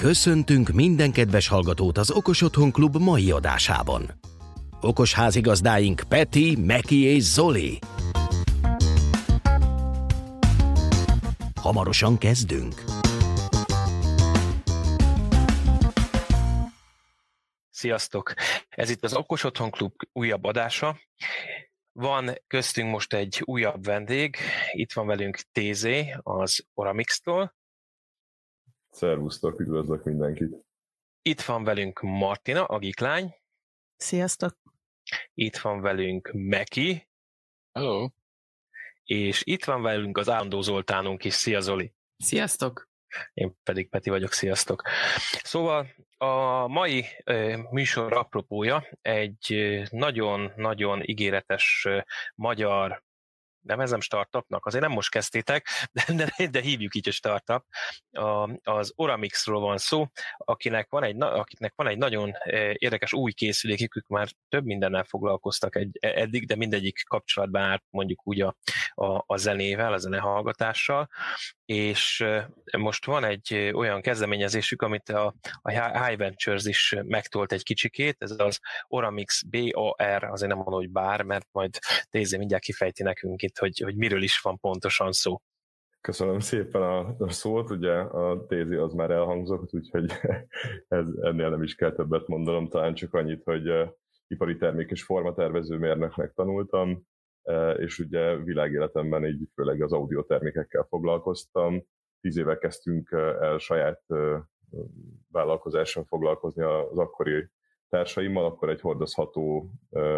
Köszöntünk minden kedves hallgatót az Okos Otthon Klub mai adásában. Okos házigazdáink Peti, Meki és Zoli. Hamarosan kezdünk. Sziasztok! Ez itt az Okos Otthon Klub újabb adása. Van köztünk most egy újabb vendég, itt van velünk TZ az Oramix-tól. Szervusztok, üdvözlök mindenkit! Itt van velünk Martina, a Giklány. Sziasztok! Itt van velünk Meki. Hello! És itt van velünk az állandó Zoltánunk is. Szia Zoli! Sziasztok! Én pedig Peti vagyok, sziasztok! Szóval a mai műsor apropója egy nagyon-nagyon ígéretes magyar nevezem startupnak, azért nem most kezdtétek, de, de, de hívjuk így a startup. A, az Oramixról van szó, akinek van egy, akiknek van egy nagyon e, érdekes új készülékük, ők már több mindennel foglalkoztak egy, e, eddig, de mindegyik kapcsolatban állt mondjuk úgy a, a, a zenével, a zenehallgatással, és e, most van egy olyan kezdeményezésük, amit a, a High Ventures is megtolt egy kicsikét, ez az Oramix BAR, azért nem mondom, hogy bár, mert majd Tézé mindjárt kifejti nekünk itt, hogy, hogy miről is van pontosan szó. Köszönöm szépen a, a szót, ugye a tézi az már elhangzott, úgyhogy ez, ennél nem is kell többet mondanom, talán csak annyit, hogy ipari termék és formatervező mérnöknek tanultam, és ugye világéletemben így főleg az audiotermékekkel foglalkoztam. Tíz éve kezdtünk el saját vállalkozáson foglalkozni az akkori társaimmal, akkor egy hordozható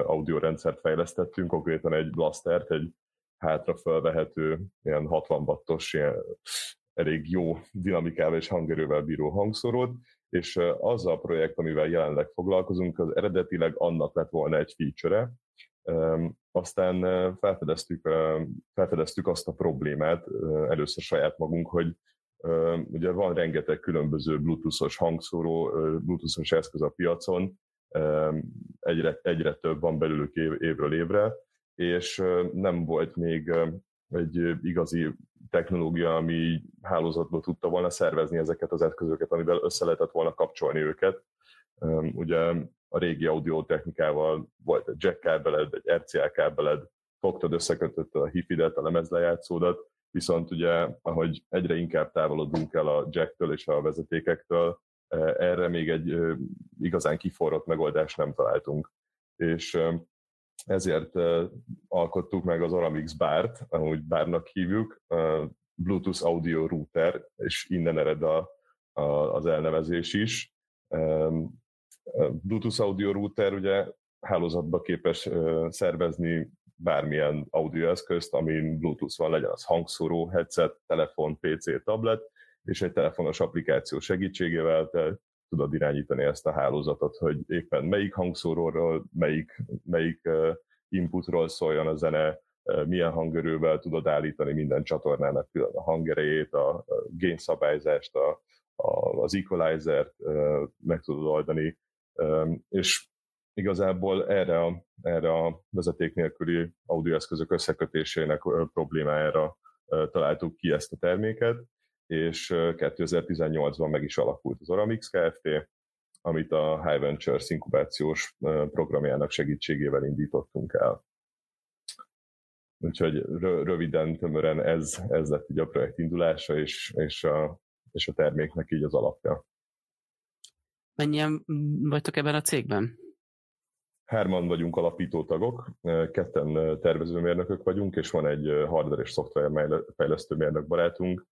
audiorendszert fejlesztettünk, konkrétan egy blastert, egy hátra felvehető, ilyen 60 wattos, ilyen elég jó dinamikával és hangerővel bíró hangszorót, és az a projekt, amivel jelenleg foglalkozunk, az eredetileg annak lett volna egy feature aztán felfedeztük, felfedeztük azt a problémát először saját magunk, hogy ugye van rengeteg különböző bluetoothos hangszóró, bluetoothos eszköz a piacon, egyre, egyre több van belőlük év, évről évre, és nem volt még egy igazi technológia, ami hálózatba tudta volna szervezni ezeket az eszközöket, amivel össze lehetett volna kapcsolni őket. Ugye a régi audio technikával volt egy jack kábeled, egy RCA kábeled, fogtad, összekötött a hifidet, a lemezlejátszódat, viszont ugye, ahogy egyre inkább távolodunk el a jacktől és a vezetékektől, erre még egy igazán kiforrott megoldást nem találtunk. És ezért alkottuk meg az Oramix Bárt, ahogy bárnak hívjuk, Bluetooth Audio Router, és innen ered a, a, az elnevezés is. Bluetooth Audio Router ugye hálózatba képes szervezni bármilyen audioeszközt, amin Bluetooth van, legyen az hangszóró, headset, telefon, PC, tablet, és egy telefonos applikáció segítségével te tudod irányítani ezt a hálózatot, hogy éppen melyik hangszóróról, melyik, melyik inputról szóljon a zene, milyen hangerővel tudod állítani minden csatornának a hangerejét, a gain szabályzást, a, a, az equalizer-t meg tudod oldani, és igazából erre a, erre a vezeték nélküli audioeszközök összekötésének problémájára találtuk ki ezt a terméket, és 2018-ban meg is alakult az Oramix Kft., amit a High Ventures inkubációs programjának segítségével indítottunk el. Úgyhogy röviden, tömören ez, ez lett így a projekt indulása, és, és, a, és a terméknek így az alapja. Mennyien vagytok ebben a cégben? Hárman vagyunk alapító tagok, ketten tervezőmérnökök vagyunk, és van egy hardware és szoftver fejlesztő mérnök barátunk,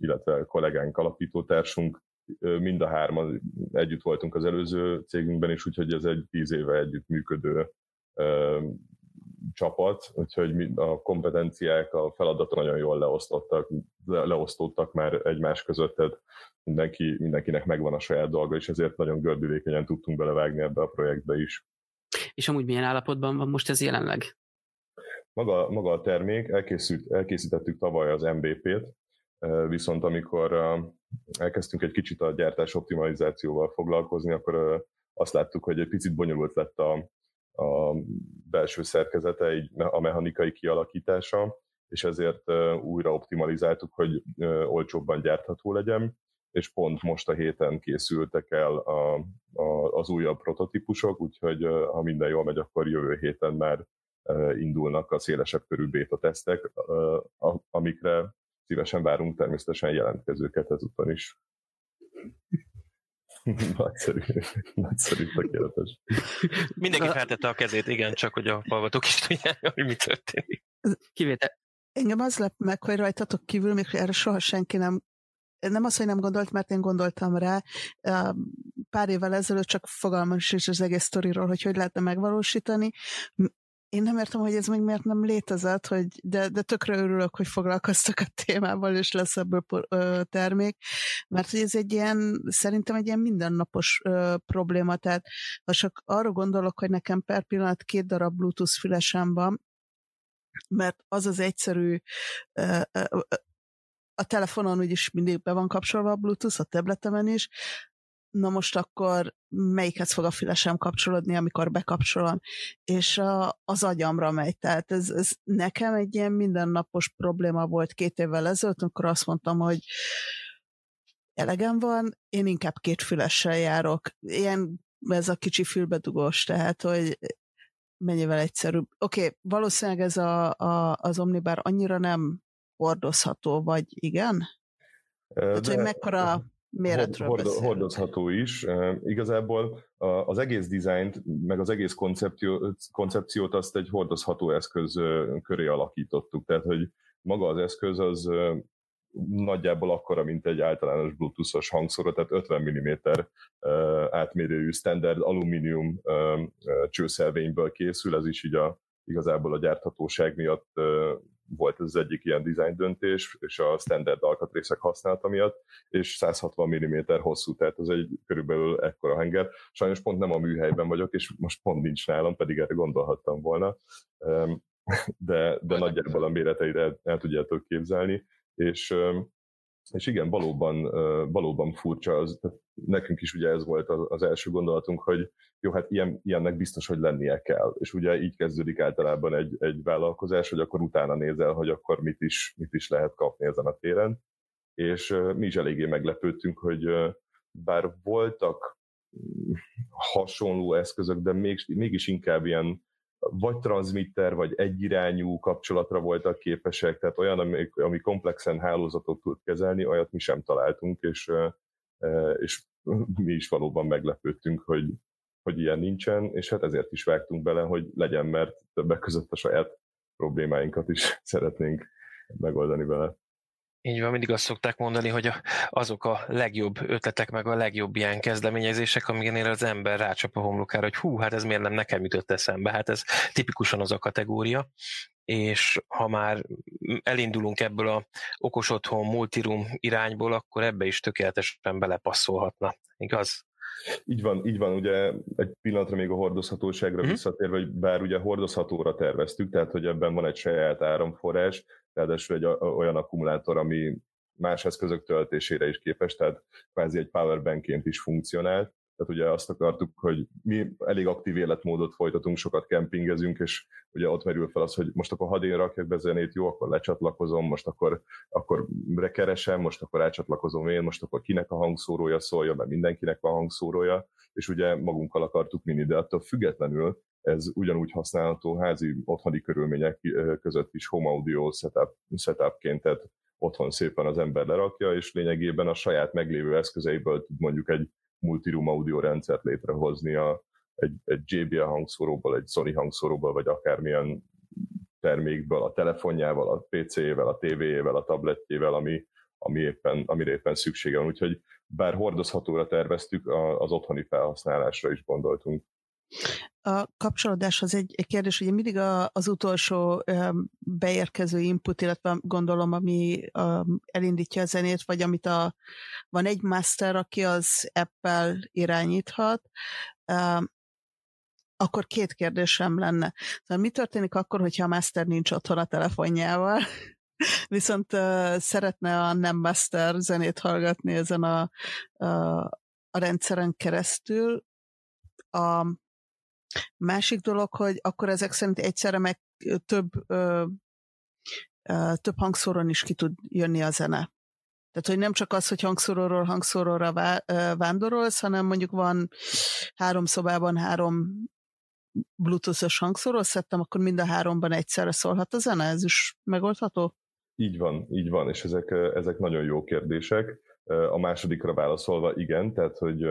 illetve kollégánk, alapítótársunk, mind a hárman együtt voltunk az előző cégünkben is, úgyhogy ez egy tíz éve együtt működő csapat, úgyhogy a kompetenciák, a feladatok nagyon jól leosztottak, le, leosztottak már egymás között, tehát mindenki, mindenkinek megvan a saját dolga, és ezért nagyon gördülékenyen tudtunk belevágni ebbe a projektbe is. És amúgy milyen állapotban van most ez jelenleg? Maga, maga a termék, elkészült, elkészítettük tavaly az MVP-t, viszont amikor elkezdtünk egy kicsit a gyártás optimalizációval foglalkozni, akkor azt láttuk, hogy egy picit bonyolult lett a, a belső szerkezete, a mechanikai kialakítása, és ezért újra optimalizáltuk, hogy olcsóbban gyártható legyen, és pont most a héten készültek el a, a, az újabb prototípusok, úgyhogy ha minden jól megy, akkor jövő héten már indulnak a szélesebb körű beta tesztek, amikre szívesen várunk természetesen jelentkezőket ezúttal is. nagyszerű, nagyszerű, tökéletes. Mindenki feltette a kezét, igen, csak hogy a hallgatók is tudják, hogy mi történik. Kivétel. Engem az lep meg, hogy rajtatok kívül még erre soha senki nem nem az, hogy nem gondolt, mert én gondoltam rá. Pár évvel ezelőtt csak fogalmam is az egész sztoriról, hogy hogy lehetne megvalósítani én nem értem, hogy ez még miért nem létezett, hogy, de, de tökre örülök, hogy foglalkoztak a témával, és lesz ebből ö, termék, mert hogy ez egy ilyen, szerintem egy ilyen mindennapos ö, probléma, tehát ha csak arra gondolok, hogy nekem per pillanat két darab Bluetooth fülesem van, mert az az egyszerű ö, ö, a telefonon úgyis mindig be van kapcsolva a Bluetooth, a tabletemen is, na most akkor melyikhez fog a fülesem kapcsolódni, amikor bekapcsolom, és a, az agyamra megy. Tehát ez, ez nekem egy ilyen mindennapos probléma volt két évvel ezelőtt, amikor azt mondtam, hogy elegem van, én inkább két fülessel járok. Ilyen ez a kicsi fülbedugós, tehát, hogy mennyivel egyszerűbb. Oké, okay, valószínűleg ez a, a, az Omnibár annyira nem hordozható, vagy igen? De, tehát, hogy mekkora méretről hord, Hordozható is. Igazából az egész dizájnt, meg az egész koncepció, koncepciót azt egy hordozható eszköz köré alakítottuk. Tehát, hogy maga az eszköz az nagyjából akkora, mint egy általános Bluetooth-os hangszóró, tehát 50 mm átmérőjű standard alumínium csőszelvényből készül, ez is így a, igazából a gyárthatóság miatt volt ez az egyik ilyen design döntés, és a standard alkatrészek használata miatt, és 160 mm hosszú, tehát ez egy körülbelül ekkora henger. Sajnos pont nem a műhelyben vagyok, és most pont nincs nálam, pedig erre gondolhattam volna, de, de nagyjából a méreteit el, el tudjátok képzelni, és és igen, valóban, valóban furcsa, az, nekünk is ugye ez volt az, első gondolatunk, hogy jó, hát ilyen, ilyennek biztos, hogy lennie kell. És ugye így kezdődik általában egy, egy vállalkozás, hogy akkor utána nézel, hogy akkor mit is, mit is lehet kapni ezen a téren. És mi is eléggé meglepődtünk, hogy bár voltak mm, hasonló eszközök, de még, mégis inkább ilyen vagy transmitter, vagy egyirányú kapcsolatra voltak képesek, tehát olyan, ami, ami komplexen hálózatot tud kezelni, olyat mi sem találtunk, és, és mi is valóban meglepődtünk, hogy, hogy ilyen nincsen, és hát ezért is vágtunk bele, hogy legyen, mert többek között a saját problémáinkat is szeretnénk megoldani vele. Így van, mindig azt szokták mondani, hogy azok a legjobb ötletek, meg a legjobb ilyen kezdeményezések, amiknél az ember rácsap a homlokára, hogy hú, hát ez miért nem nekem jutott eszembe, hát ez tipikusan az a kategória, és ha már elindulunk ebből a okos otthon, multiroom irányból, akkor ebbe is tökéletesen belepasszolhatna, igaz? Így van, így van, ugye egy pillanatra még a hordozhatóságra mm. visszatérve, hogy bár ugye hordozhatóra terveztük, tehát hogy ebben van egy saját áramforrás, ráadásul egy olyan akkumulátor, ami más eszközök töltésére is képes, tehát kvázi egy powerbankként is funkcionál, tehát ugye azt akartuk, hogy mi elég aktív életmódot folytatunk, sokat kempingezünk, és ugye ott merül fel az, hogy most akkor hadd én rakjak be zenét, jó, akkor lecsatlakozom, most akkor, akkor keresem, most akkor elcsatlakozom én, most akkor kinek a hangszórója szólja, mert mindenkinek van hangszórója, és ugye magunkkal akartuk vinni, de attól függetlenül ez ugyanúgy használható házi otthoni körülmények között is home audio setup, setupként, tehát otthon szépen az ember lerakja, és lényegében a saját meglévő eszközeiből tud mondjuk egy multiroom audio rendszert létrehozni a, egy, egy JBL hangszóróból, egy Sony hangszóróból, vagy akármilyen termékből, a telefonjával, a PC-vel, a TV-jével, a tabletjével, ami, ami éppen, amire éppen szüksége van. Úgyhogy bár hordozhatóra terveztük, az otthoni felhasználásra is gondoltunk. A kapcsolódás az egy, egy kérdés, ugye mindig a, az utolsó beérkező input, illetve gondolom, ami elindítja a zenét, vagy amit a, van egy master, aki az Apple irányíthat, akkor két kérdésem lenne. Szóval mi történik akkor, hogyha a master nincs otthon a telefonjával, viszont uh, szeretne a nem master zenét hallgatni ezen a, a, a rendszeren keresztül. A, Másik dolog, hogy akkor ezek szerint egyszerre meg több, ö, ö, több hangszóron is ki tud jönni a zene. Tehát, hogy nem csak az, hogy hangszóróról hangszóróra vándorolsz, hanem mondjuk van három szobában három bluetooth-os hangszóró szedtem, akkor mind a háromban egyszerre szólhat a zene? Ez is megoldható? Így van, így van, és ezek, ezek nagyon jó kérdések. A másodikra válaszolva igen, tehát hogy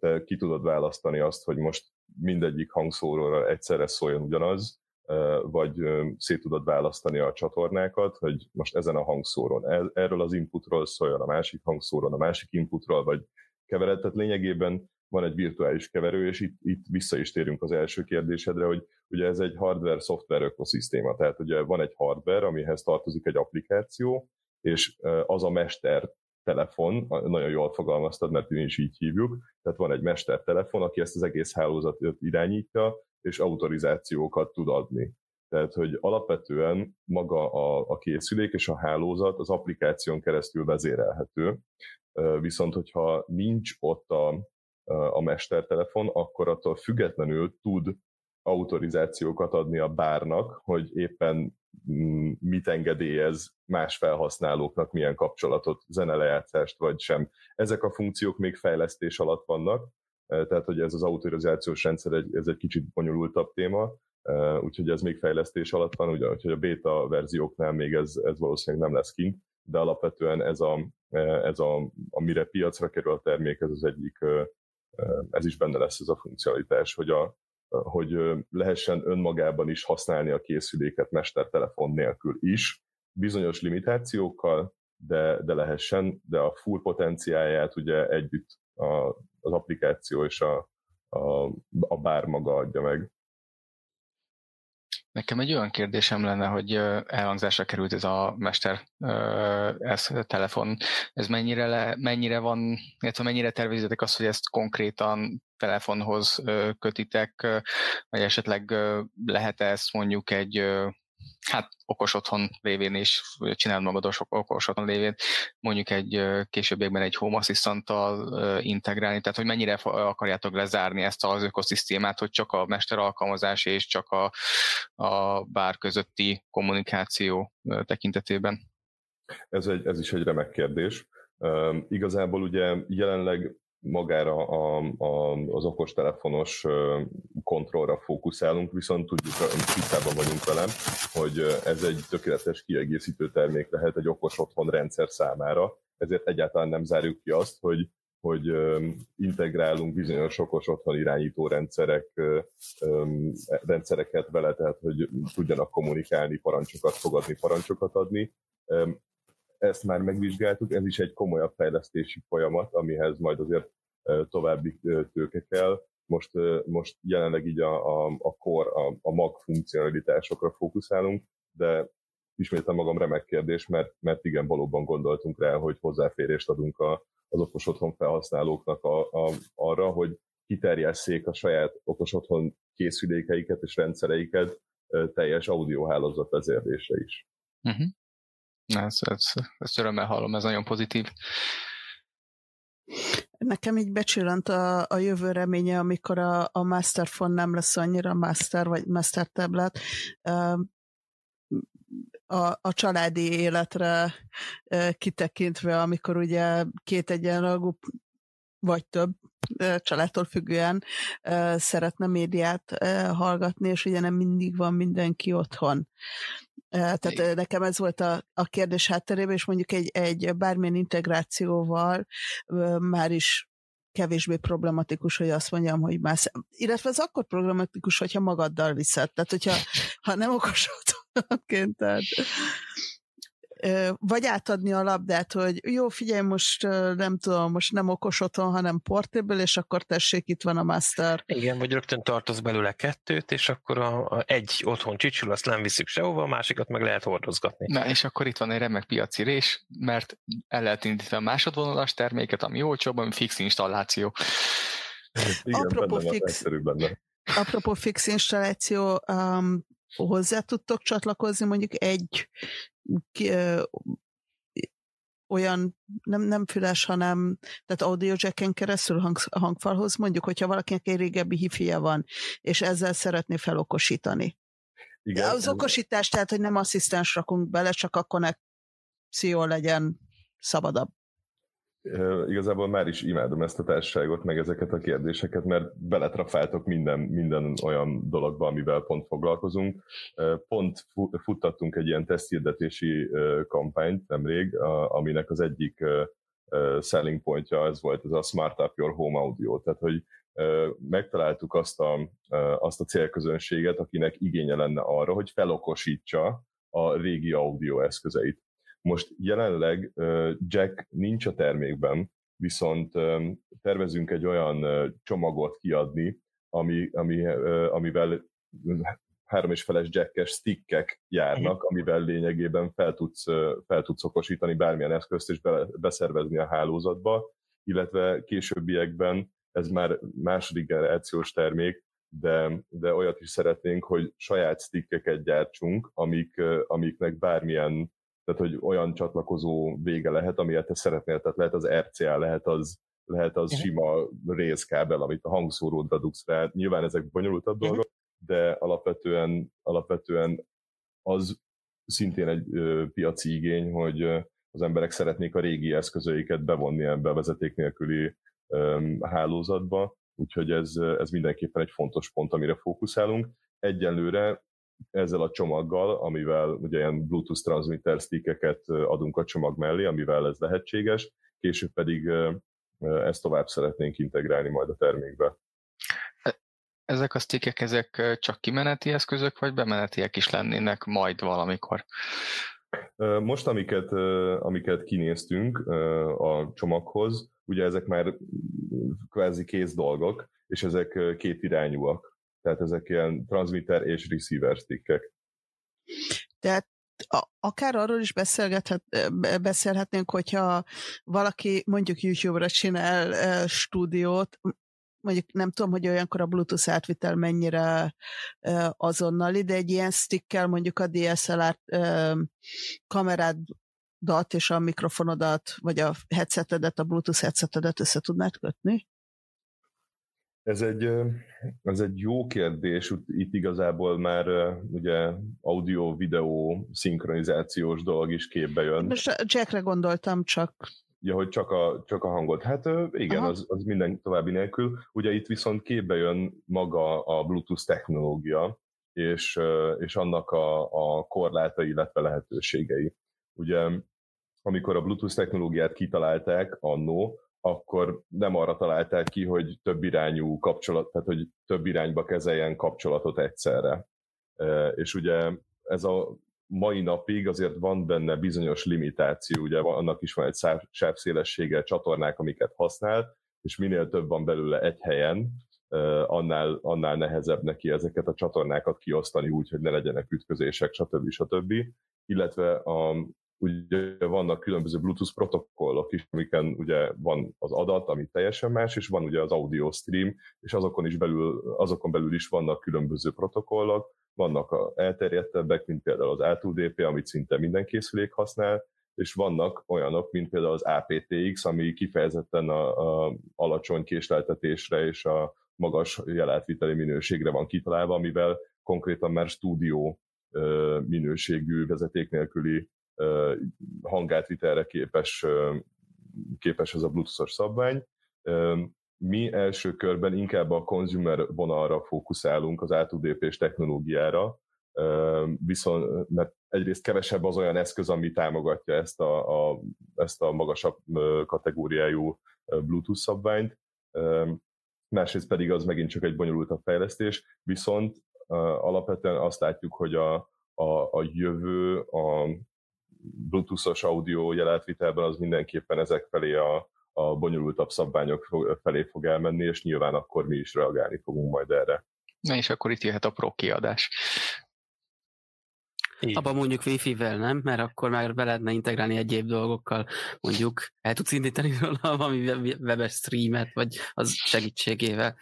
te ki tudod választani azt, hogy most mindegyik hangszóróra egyszerre szóljon ugyanaz, vagy szét tudod választani a csatornákat, hogy most ezen a hangszóron erről az inputról szóljon, a másik hangszóron, a másik inputról, vagy kevered. Tehát lényegében van egy virtuális keverő, és itt, itt vissza is térünk az első kérdésedre, hogy ugye ez egy hardware-szoftver ökoszisztéma, tehát ugye van egy hardware, amihez tartozik egy applikáció, és az a mester telefon, nagyon jól fogalmaztad, mert mi is így hívjuk, tehát van egy mester telefon, aki ezt az egész hálózatot irányítja, és autorizációkat tud adni. Tehát, hogy alapvetően maga a, a készülék és a hálózat az applikáción keresztül vezérelhető, viszont hogyha nincs ott a, a mestertelefon, akkor attól függetlenül tud autorizációkat adni a bárnak, hogy éppen mm, mit engedélyez más felhasználóknak, milyen kapcsolatot, zenelejátszást vagy sem. Ezek a funkciók még fejlesztés alatt vannak, tehát hogy ez az autorizációs rendszer egy, ez egy kicsit bonyolultabb téma, úgyhogy ez még fejlesztés alatt van, ugye, úgyhogy a beta verzióknál még ez, ez valószínűleg nem lesz kint, de alapvetően ez, a, ez a, amire piacra kerül a termék, ez az egyik, ez is benne lesz ez a funkcionalitás, hogy, a, hogy lehessen önmagában is használni a készüléket mestertelefon nélkül is, bizonyos limitációkkal, de, de lehessen, de a full potenciáját ugye együtt a, az applikáció és a, a, a bár maga adja meg. Nekem egy olyan kérdésem lenne, hogy elhangzásra került ez a mester ez a telefon. Ez mennyire, le, mennyire van, illetve mennyire tervezitek azt, hogy ezt konkrétan telefonhoz kötitek, vagy esetleg lehet ezt mondjuk egy hát okos otthon lévén is csinálod magad okos otthon lévén, mondjuk egy későbbiekben egy home assistant integrálni, tehát hogy mennyire akarjátok lezárni ezt az ökoszisztémát, hogy csak a mester alkalmazás és csak a, a bár közötti kommunikáció tekintetében? Ez, egy, ez is egy remek kérdés. Uh, igazából ugye jelenleg magára a, a, az okostelefonos kontrollra fókuszálunk, viszont tudjuk, tisztában vagyunk velem, hogy ez egy tökéletes kiegészítő termék lehet egy okos otthon rendszer számára, ezért egyáltalán nem zárjuk ki azt, hogy hogy integrálunk bizonyos okos otthon irányító rendszerek, rendszereket vele, tehát hogy tudjanak kommunikálni, parancsokat fogadni, parancsokat adni ezt már megvizsgáltuk, ez is egy komolyabb fejlesztési folyamat, amihez majd azért további tőke kell. Most, most jelenleg így a, a, a core, a, a mag funkcionalitásokra fókuszálunk, de ismétlem magam remek kérdés, mert, mert igen, valóban gondoltunk rá, hogy hozzáférést adunk a, az okos otthon felhasználóknak a, a, arra, hogy kiterjesszék a saját okos otthon készülékeiket és rendszereiket teljes audiohálózat vezérlésre is. Uh-huh. Ez, ez, ezt örömmel hallom, ez nagyon pozitív. Nekem így becsillant a, a jövő reménye, amikor a, a Master nem lesz annyira Master vagy Master Tablet, a, a családi életre kitekintve, amikor ugye két egyenragú vagy több családtól függően szeretne médiát hallgatni, és ugye nem mindig van mindenki otthon. Tehát Igen. nekem ez volt a, a kérdés hátterében, és mondjuk egy, egy bármilyen integrációval már is kevésbé problematikus, hogy azt mondjam, hogy szem... illetve ez akkor problematikus, hogyha magaddal viszed. Tehát, hogyha ha nem okosod, tehát vagy átadni a labdát, hogy jó, figyelj, most nem tudom, most nem okos otthon, hanem portable, és akkor tessék, itt van a master. Igen, vagy rögtön tartasz belőle kettőt, és akkor a, a egy otthon csicsul, azt nem viszik sehova, a másikat meg lehet hordozgatni. Na, és akkor itt van egy remek piaci rés, mert el lehet indítani a másodvonalas terméket, ami olcsóbb, ami fix installáció. Igen, Apropó benne fix, benne. Apropó fix installáció, um, hozzá tudtok csatlakozni mondjuk egy olyan, nem, nem füles, hanem tehát audio jacken keresztül hang, hangfalhoz mondjuk, hogyha valakinek egy régebbi hifije van, és ezzel szeretné felokosítani. Igen, az okosítás, tehát, hogy nem asszisztens rakunk bele, csak a konnekció legyen szabadabb. Igazából már is imádom ezt a társaságot, meg ezeket a kérdéseket, mert beletrafáltok minden, minden olyan dologba, amivel pont foglalkozunk. Pont futtattunk egy ilyen teszthirdetési kampányt nemrég, aminek az egyik selling pointja ez volt, ez a Smart Up Your Home Audio, tehát hogy megtaláltuk azt a, azt a célközönséget, akinek igénye lenne arra, hogy felokosítsa a régi audio eszközeit. Most jelenleg Jack nincs a termékben, viszont tervezünk egy olyan csomagot kiadni, ami, ami, amivel három és feles jackes stickek járnak, amivel lényegében fel tudsz, fel tudsz okosítani bármilyen eszközt és be, beszervezni a hálózatba, illetve későbbiekben ez már második generációs termék, de, de olyat is szeretnénk, hogy saját stickeket gyártsunk, amik, amiknek bármilyen, tehát hogy olyan csatlakozó vége lehet, amilyet te szeretnél, tehát lehet az RCA, lehet az, lehet az uh-huh. sima részkábel, amit a hangszóródra dugsz rá. Nyilván ezek bonyolultabb uh-huh. dolgok, de alapvetően, alapvetően az szintén egy ö, piaci igény, hogy ö, az emberek szeretnék a régi eszközeiket bevonni ebbe a vezeték nélküli ö, hálózatba, úgyhogy ez, ez mindenképpen egy fontos pont, amire fókuszálunk. Egyelőre ezzel a csomaggal, amivel ugye ilyen Bluetooth transmitter stickeket adunk a csomag mellé, amivel ez lehetséges, később pedig ezt tovább szeretnénk integrálni majd a termékbe. Ezek a stickek, ezek csak kimeneti eszközök, vagy bemenetiek is lennének majd valamikor? Most, amiket, amiket kinéztünk a csomaghoz, ugye ezek már kvázi kész dolgok, és ezek két irányúak. Tehát ezek ilyen transmitter és receiver stickek. Tehát akár arról is beszélgethet, beszélhetnénk, hogyha valaki mondjuk YouTube-ra csinál stúdiót, mondjuk nem tudom, hogy olyankor a Bluetooth átvitel mennyire uh, azonnali, de egy ilyen stickkel mondjuk a DSLR uh, kamerádat és a mikrofonodat, vagy a headsetedet, a Bluetooth headsetedet össze tudnád kötni? Ez egy, ez egy jó kérdés, itt igazából már ugye audio-videó szinkronizációs dolog is képbe jön. Most Jackre gondoltam csak. Ja, hogy csak a, csak a hangot. Hát igen, az, az minden további nélkül. Ugye itt viszont képbe jön maga a Bluetooth technológia, és, és annak a, a korlátai, illetve lehetőségei. Ugye amikor a Bluetooth technológiát kitalálták annó, akkor nem arra találták ki, hogy több irányú kapcsolat, tehát hogy több irányba kezeljen kapcsolatot egyszerre. És ugye ez a mai napig azért van benne bizonyos limitáció, ugye annak is van egy sávszélessége, csatornák, amiket használ, és minél több van belőle egy helyen, annál, annál nehezebb neki ezeket a csatornákat kiosztani úgy, hogy ne legyenek ütközések, stb. stb. Illetve a, ugye vannak különböző Bluetooth protokollok is, amiken ugye van az adat, ami teljesen más, és van ugye az audio stream, és azokon, is belül, azokon belül is vannak különböző protokollok, vannak a elterjedtebbek, mint például az A2DP, amit szinte minden készülék használ, és vannak olyanok, mint például az APTX, ami kifejezetten a, a alacsony késleltetésre és a magas jelátviteli minőségre van kitalálva, amivel konkrétan már stúdió minőségű vezeték nélküli hangátvitelre képes, képes ez a Bluetooth-os szabvány. Mi első körben inkább a consumer vonalra fókuszálunk, az A2DP-s technológiára, viszont mert egyrészt kevesebb az olyan eszköz, ami támogatja ezt a, a, ezt a magasabb kategóriájú Bluetooth szabványt, másrészt pedig az megint csak egy bonyolultabb fejlesztés, viszont alapvetően azt látjuk, hogy a, a, a jövő a Bluetooth-os audio jelátvitelben az mindenképpen ezek felé a, a bonyolultabb szabványok felé fog elmenni, és nyilván akkor mi is reagálni fogunk majd erre. Na és akkor itt jöhet a pro kiadás. Így. Abban mondjuk Wi-Fi-vel, nem? Mert akkor már be lehetne integrálni egyéb dolgokkal. Mondjuk el tudsz indítani róla valami webes streamet, vagy az segítségével.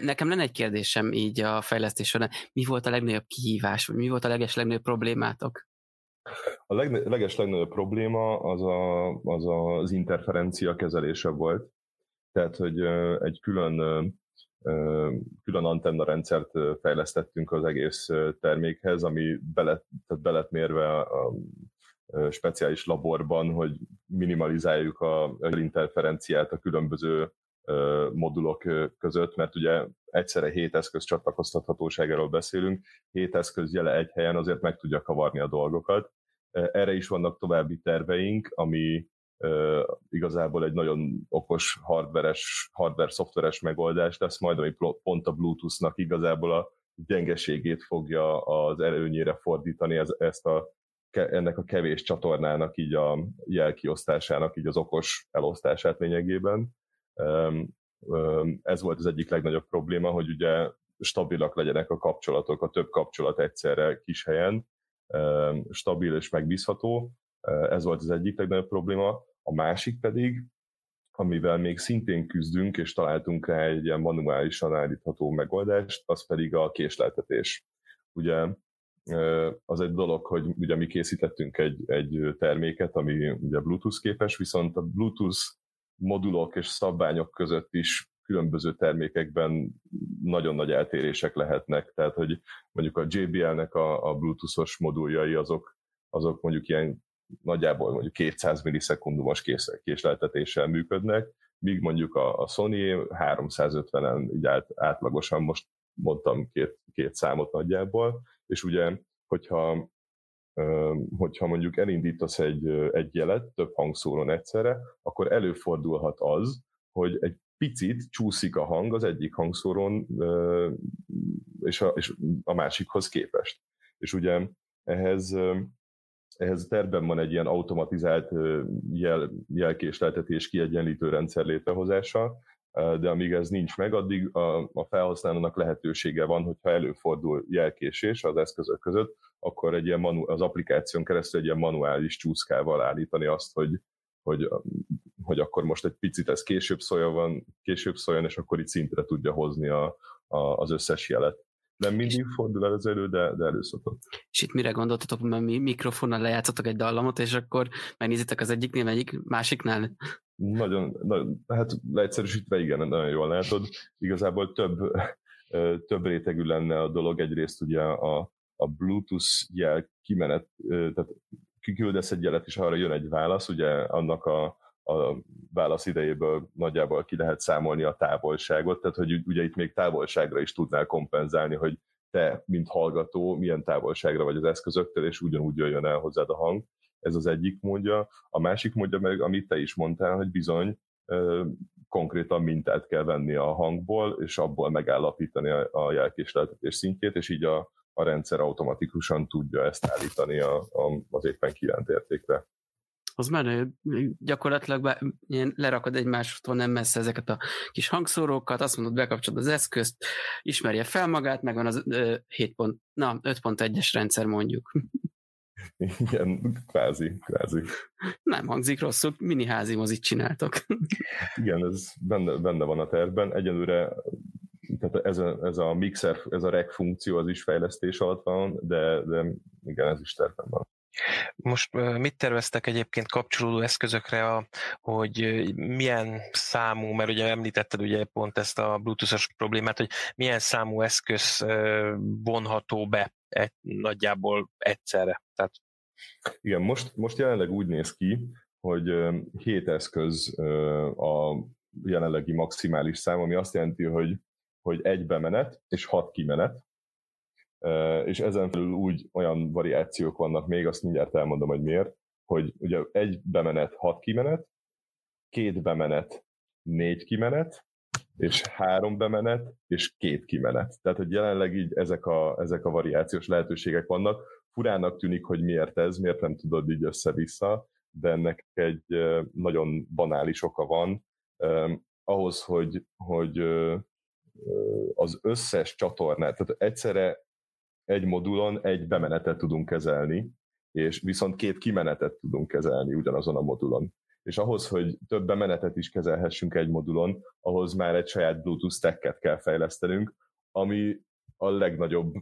Nekem lenne egy kérdésem így a fejlesztés során. Mi volt a legnagyobb kihívás, vagy mi volt a leges legnagyobb problémátok? A leg, leges legnagyobb probléma az, a, az a, az interferencia kezelése volt. Tehát, hogy egy külön, külön antenna rendszert fejlesztettünk az egész termékhez, ami be lett, tehát be lett mérve a speciális laborban, hogy minimalizáljuk a, interferenciát a különböző modulok között, mert ugye egyszerre hét eszköz csatlakoztathatóságáról beszélünk, hét eszköz jele egy helyen azért meg tudja kavarni a dolgokat. Erre is vannak további terveink, ami igazából egy nagyon okos hardveres, hardware-szoftveres megoldás lesz majd, ami pont a Bluetooth-nak igazából a gyengeségét fogja az előnyére fordítani ez, ezt a, ennek a kevés csatornának így a jelkiosztásának, így az okos elosztását lényegében. Ez volt az egyik legnagyobb probléma, hogy ugye stabilak legyenek a kapcsolatok, a több kapcsolat egyszerre kis helyen, stabil és megbízható. Ez volt az egyik legnagyobb probléma. A másik pedig, amivel még szintén küzdünk, és találtunk rá egy ilyen manuálisan állítható megoldást, az pedig a késleltetés. Ugye az egy dolog, hogy ugye mi készítettünk egy, egy terméket, ami ugye Bluetooth képes, viszont a Bluetooth modulok és szabványok között is különböző termékekben nagyon nagy eltérések lehetnek. Tehát, hogy mondjuk a JBL-nek a, a Bluetooth-os moduljai azok, azok mondjuk ilyen nagyjából mondjuk 200 millisekundumos késleltetéssel működnek, míg mondjuk a, a Sony 350-en így át, átlagosan, most mondtam két, két számot nagyjából, és ugye, hogyha hogyha mondjuk elindítasz egy, egy jelet több hangszóron egyszerre, akkor előfordulhat az, hogy egy picit csúszik a hang az egyik hangszóron és a, és a másikhoz képest. És ugye ehhez ehhez a tervben van egy ilyen automatizált jel, jelkésleltetés kiegyenlítő rendszer létrehozása, de amíg ez nincs meg, addig a, a felhasználónak lehetősége van, hogyha előfordul jelkésés az eszközök között, akkor egy ilyen manu, az applikáción keresztül egy ilyen manuális csúszkával állítani azt, hogy, hogy, hogy akkor most egy picit ez később szóljon, később szóljon, és akkor itt szintre tudja hozni a, a, az összes jelet. Nem mindig fordul el az elő, de, de előszokott. És itt mire gondoltatok, mert mi mikrofonnal lejátszotok egy dallamot, és akkor megnézitek az egyiknél, egyik másiknál? Nagyon, nagyon hát leegyszerűsítve igen, nagyon jól látod. Igazából több, több rétegű lenne a dolog. Egyrészt ugye a, a Bluetooth jel kimenet, tehát kiküldesz egy jelet, és arra jön egy válasz, ugye annak a, a válasz idejéből nagyjából ki lehet számolni a távolságot, tehát hogy ugye itt még távolságra is tudnál kompenzálni, hogy te, mint hallgató, milyen távolságra vagy az eszközöktől, és ugyanúgy jöjjön el hozzád a hang. Ez az egyik módja. A másik módja meg, amit te is mondtál, hogy bizony konkrétan mintát kell venni a hangból, és abból megállapítani a, a jelkésleltetés szintjét, és így a, a rendszer automatikusan tudja ezt állítani a, a, az éppen kívánt értékre az menő. Gyakorlatilag be, ilyen lerakod egymástól nem messze ezeket a kis hangszórókat, azt mondod, bekapcsolod az eszközt, ismerje fel magát, megvan az ö, 7 pont, na, 5.1-es rendszer mondjuk. Igen, kvázi, kvázi. Nem hangzik rosszul, mini házi mozit csináltok. Igen, ez benne, benne van a tervben. Egyelőre tehát ez a, ez a mixer, ez a rec funkció az is fejlesztés alatt van, de, de igen, ez is tervben van. Most mit terveztek egyébként kapcsolódó eszközökre, a, hogy milyen számú, mert ugye említetted ugye pont ezt a Bluetooth-os problémát, hogy milyen számú eszköz vonható be egy, nagyjából egyszerre. Tehát... Igen, most, most jelenleg úgy néz ki, hogy 7 eszköz a jelenlegi maximális szám, ami azt jelenti, hogy, hogy egy bemenet és hat kimenet, és ezen felül úgy olyan variációk vannak még, azt mindjárt elmondom, hogy miért, hogy ugye egy bemenet hat kimenet, két bemenet négy kimenet, és három bemenet, és két kimenet. Tehát, hogy jelenleg így ezek a, ezek a variációs lehetőségek vannak. Furának tűnik, hogy miért ez, miért nem tudod így össze-vissza, de ennek egy nagyon banális oka van. Eh, ahhoz, hogy, hogy az összes csatornát, tehát egyszerre egy modulon egy bemenetet tudunk kezelni, és viszont két kimenetet tudunk kezelni ugyanazon a modulon. És ahhoz, hogy több bemenetet is kezelhessünk egy modulon, ahhoz már egy saját Bluetooth stacket kell fejlesztenünk, ami a legnagyobb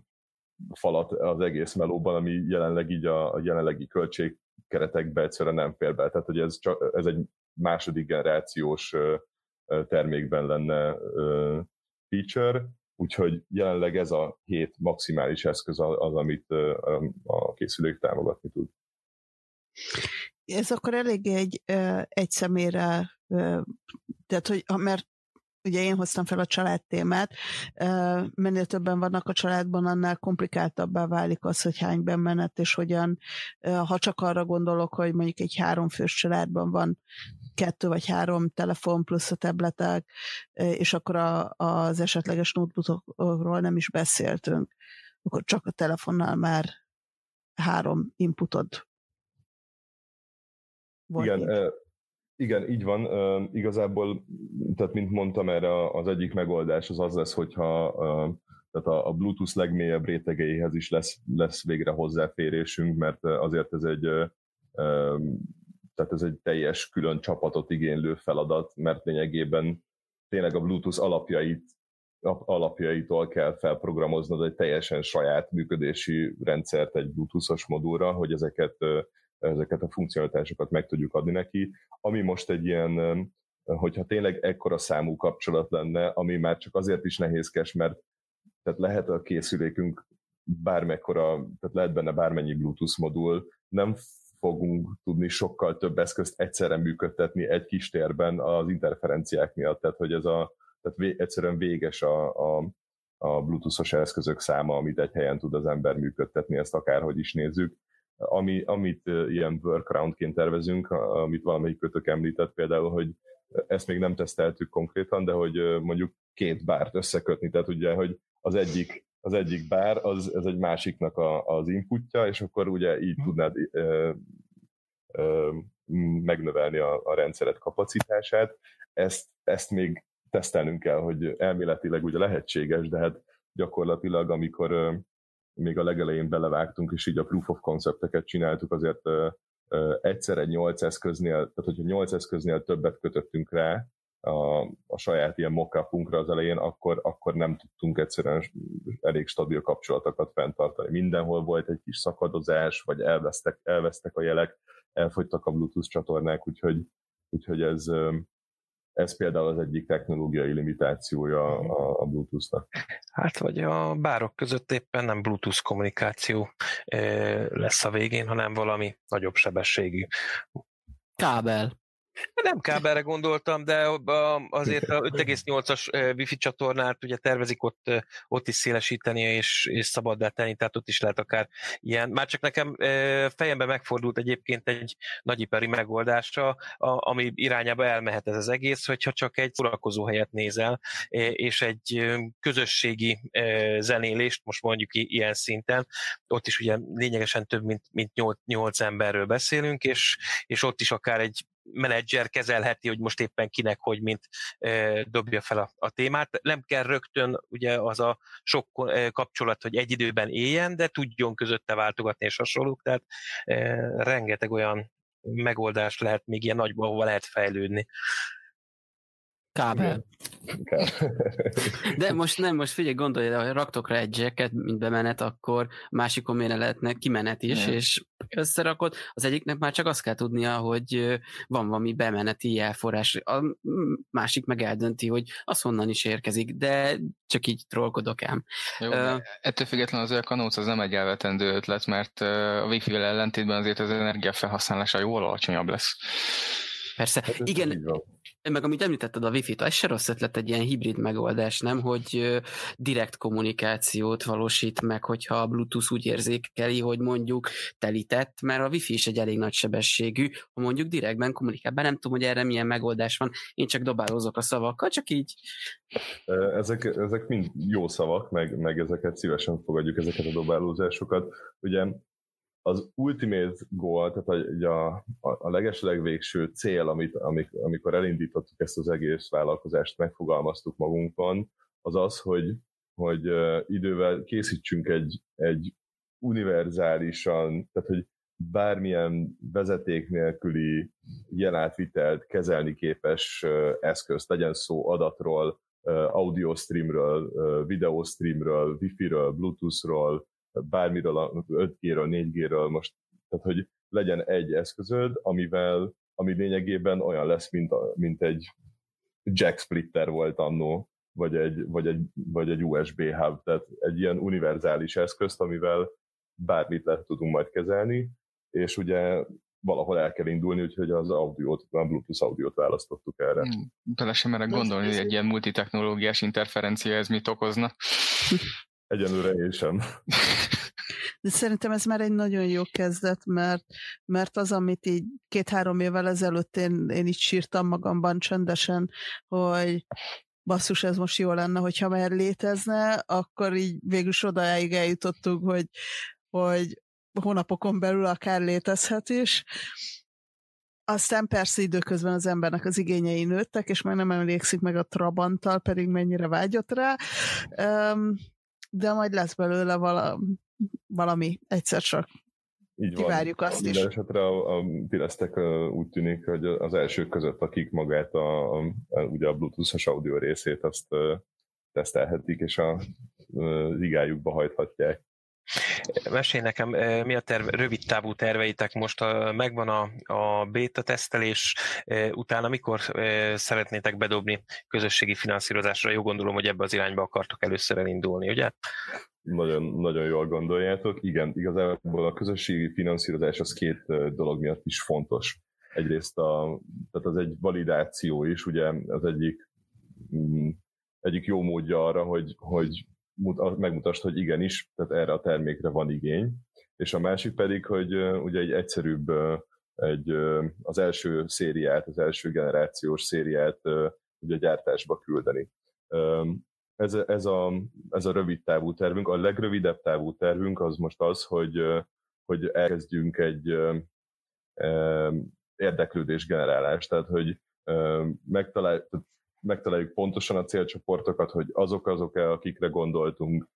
falat az egész melóban, ami jelenleg így a, a jelenlegi költségkeretekbe egyszerűen nem fér be. Tehát, hogy ez, csak, ez egy második generációs termékben lenne feature, Úgyhogy jelenleg ez a hét maximális eszköz az, amit a készülők támogatni tud. ez akkor eléggé egy, egy személyre, tehát hogy, mert ugye én hoztam fel a család témát, minél többen vannak a családban, annál komplikáltabbá válik az, hogy hány bemenet, és hogyan, ha csak arra gondolok, hogy mondjuk egy háromfős családban van kettő vagy három telefon plusz a tabletek, és akkor a, az esetleges notebookokról nem is beszéltünk, akkor csak a telefonnal már három inputod van. Igen, igen, így van. Igazából, tehát mint mondtam, erre az egyik megoldás az az lesz, hogyha tehát a, Bluetooth legmélyebb rétegeihez is lesz, lesz végre hozzáférésünk, mert azért ez egy tehát ez egy teljes külön csapatot igénylő feladat, mert lényegében tényleg a Bluetooth alapjait alapjaitól kell felprogramoznod egy teljesen saját működési rendszert egy Bluetooth-os modulra, hogy ezeket ezeket a funkcionalitásokat meg tudjuk adni neki. Ami most egy ilyen, hogyha tényleg ekkora számú kapcsolat lenne, ami már csak azért is nehézkes, mert tehát lehet a készülékünk bármekkora, tehát lehet benne bármennyi Bluetooth modul, nem fogunk tudni sokkal több eszközt egyszerre működtetni egy kis térben az interferenciák miatt, tehát hogy ez a, tehát vé, egyszerűen véges a, a, a Bluetooth-os eszközök száma, amit egy helyen tud az ember működtetni, ezt akárhogy is nézzük ami, amit ilyen workaroundként tervezünk, amit valamelyik kötök említett például, hogy ezt még nem teszteltük konkrétan, de hogy mondjuk két bárt összekötni, tehát ugye, hogy az egyik, az egyik bár, az, ez egy másiknak a, az inputja, és akkor ugye így tudnád ö, ö, megnövelni a, a rendszeret kapacitását. Ezt, ezt még tesztelnünk kell, hogy elméletileg ugye lehetséges, de hát gyakorlatilag, amikor még a legelején belevágtunk, és így a proof of concepteket csináltuk, azért egyszerre nyolc eszköznél, tehát hogyha nyolc eszköznél többet kötöttünk rá a, a saját ilyen mockupunkra az elején, akkor, akkor nem tudtunk egyszerűen elég stabil kapcsolatokat fenntartani. Mindenhol volt egy kis szakadozás, vagy elvesztek, elvesztek a jelek, elfogytak a Bluetooth csatornák, úgyhogy, úgyhogy ez, ez például az egyik technológiai limitációja mhm. a, a Bluetooth-nak. Hát vagy a bárok között éppen nem Bluetooth kommunikáció lesz a végén, hanem valami nagyobb sebességű. Kábel. Nem kábelre gondoltam, de azért a 5,8-as wifi csatornát ugye tervezik ott, ott is szélesíteni és, és szabaddá tenni, tehát ott is lehet akár ilyen. Már csak nekem fejembe megfordult egyébként egy nagyipari megoldása, ami irányába elmehet ez az egész, hogyha csak egy szórakozó helyet nézel, és egy közösségi zenélést, most mondjuk ilyen szinten, ott is ugye lényegesen több mint, mint 8, 8 emberről beszélünk, és, és ott is akár egy menedzser kezelheti, hogy most éppen kinek, hogy mint dobja fel a, a témát. Nem kell rögtön ugye az a sok kapcsolat, hogy egy időben éljen, de tudjon közötte váltogatni és hasonlók, tehát rengeteg olyan megoldás lehet még ilyen nagyban, ahova lehet fejlődni. Kábel. De most nem, most figyelj, gondolj, ha raktok rá egy jacket, mint bemenet, akkor másikon miért lehetne kimenet is, nem. és összerakod, az egyiknek már csak azt kell tudnia, hogy van valami bemeneti elforrás, a másik meg eldönti, hogy az honnan is érkezik, de csak így trollkodok ám. Jó, uh, ettől függetlenül az a kanóc az nem egy elvetendő ötlet, mert a Wi-Fi-vel ellentétben azért az energiafelhasználása jóval alacsonyabb lesz. Persze, hát igen, meg amit említetted a Wi-Fi-t, ez se rossz ötlet egy ilyen hibrid megoldás, nem? Hogy direkt kommunikációt valósít meg, hogyha a Bluetooth úgy érzékeli, hogy mondjuk telített, mert a Wi-Fi is egy elég nagy sebességű, ha mondjuk direktben kommunikál. Bár nem tudom, hogy erre milyen megoldás van, én csak dobálózok a szavakkal, csak így. Ezek, ezek mind jó szavak, meg, meg ezeket szívesen fogadjuk, ezeket a dobálózásokat. Ugye az ultimate goal, tehát a, a, a legesleg végső cél, amit, amik, amikor elindítottuk ezt az egész vállalkozást, megfogalmaztuk magunkon, az az, hogy, hogy idővel készítsünk egy, egy univerzálisan, tehát hogy bármilyen vezeték nélküli jelátvitelt kezelni képes eszközt, legyen szó adatról, audio streamről, videó streamről, wifi-ről, bluetoothról, bármiről, 5G-ről, 4G-ről most, tehát hogy legyen egy eszközöd, amivel, ami lényegében olyan lesz, mint, a, mint egy jack splitter volt annó, vagy egy, vagy, egy, vagy egy USB hub, tehát egy ilyen univerzális eszközt, amivel bármit le tudunk majd kezelni, és ugye valahol el kell indulni, úgyhogy az audiót, a Bluetooth audiót választottuk erre. Hmm, bele sem merek gondolni, hogy egy ilyen multitechnológiás interferencia ez mit okozna. Egyenlőre én sem. De szerintem ez már egy nagyon jó kezdet, mert, mert az, amit így két-három évvel ezelőtt én, én így sírtam magamban csendesen, hogy basszus, ez most jó lenne, hogyha már létezne, akkor így végül odáig eljutottunk, hogy, hogy hónapokon belül akár létezhet is. Aztán persze időközben az embernek az igényei nőttek, és már nem emlékszik meg a Trabanttal, pedig mennyire vágyott rá, de majd lesz belőle valami, valami egyszer csak. Így van. Kivárjuk azt is. esetre a, a, ti lesztek úgy tűnik, hogy az elsők között, akik magát a, a, a ugye a Bluetooth-os audio részét azt tesztelhetik, és a, a ligájukba hajthatják. Mesélj nekem, mi a terve, rövid távú terveitek most? A, megvan a, a beta tesztelés, utána mikor szeretnétek bedobni közösségi finanszírozásra? Jó gondolom, hogy ebbe az irányba akartok először elindulni, ugye? Nagyon, nagyon jól gondoljátok. Igen, igazából a közösségi finanszírozás az két dolog miatt is fontos. Egyrészt a, tehát az egy validáció is, ugye az egyik mm, egyik jó módja arra, hogy, hogy megmutasd, hogy igenis, tehát erre a termékre van igény, és a másik pedig, hogy ugye egy egyszerűbb egy, az első szériát, az első generációs szériát ugye gyártásba küldeni. Ez, ez, a, ez a rövid távú tervünk. A legrövidebb távú tervünk az most az, hogy, hogy elkezdjünk egy érdeklődés generálást, tehát hogy megtalál, megtaláljuk pontosan a célcsoportokat, hogy azok azok-e, akikre gondoltunk,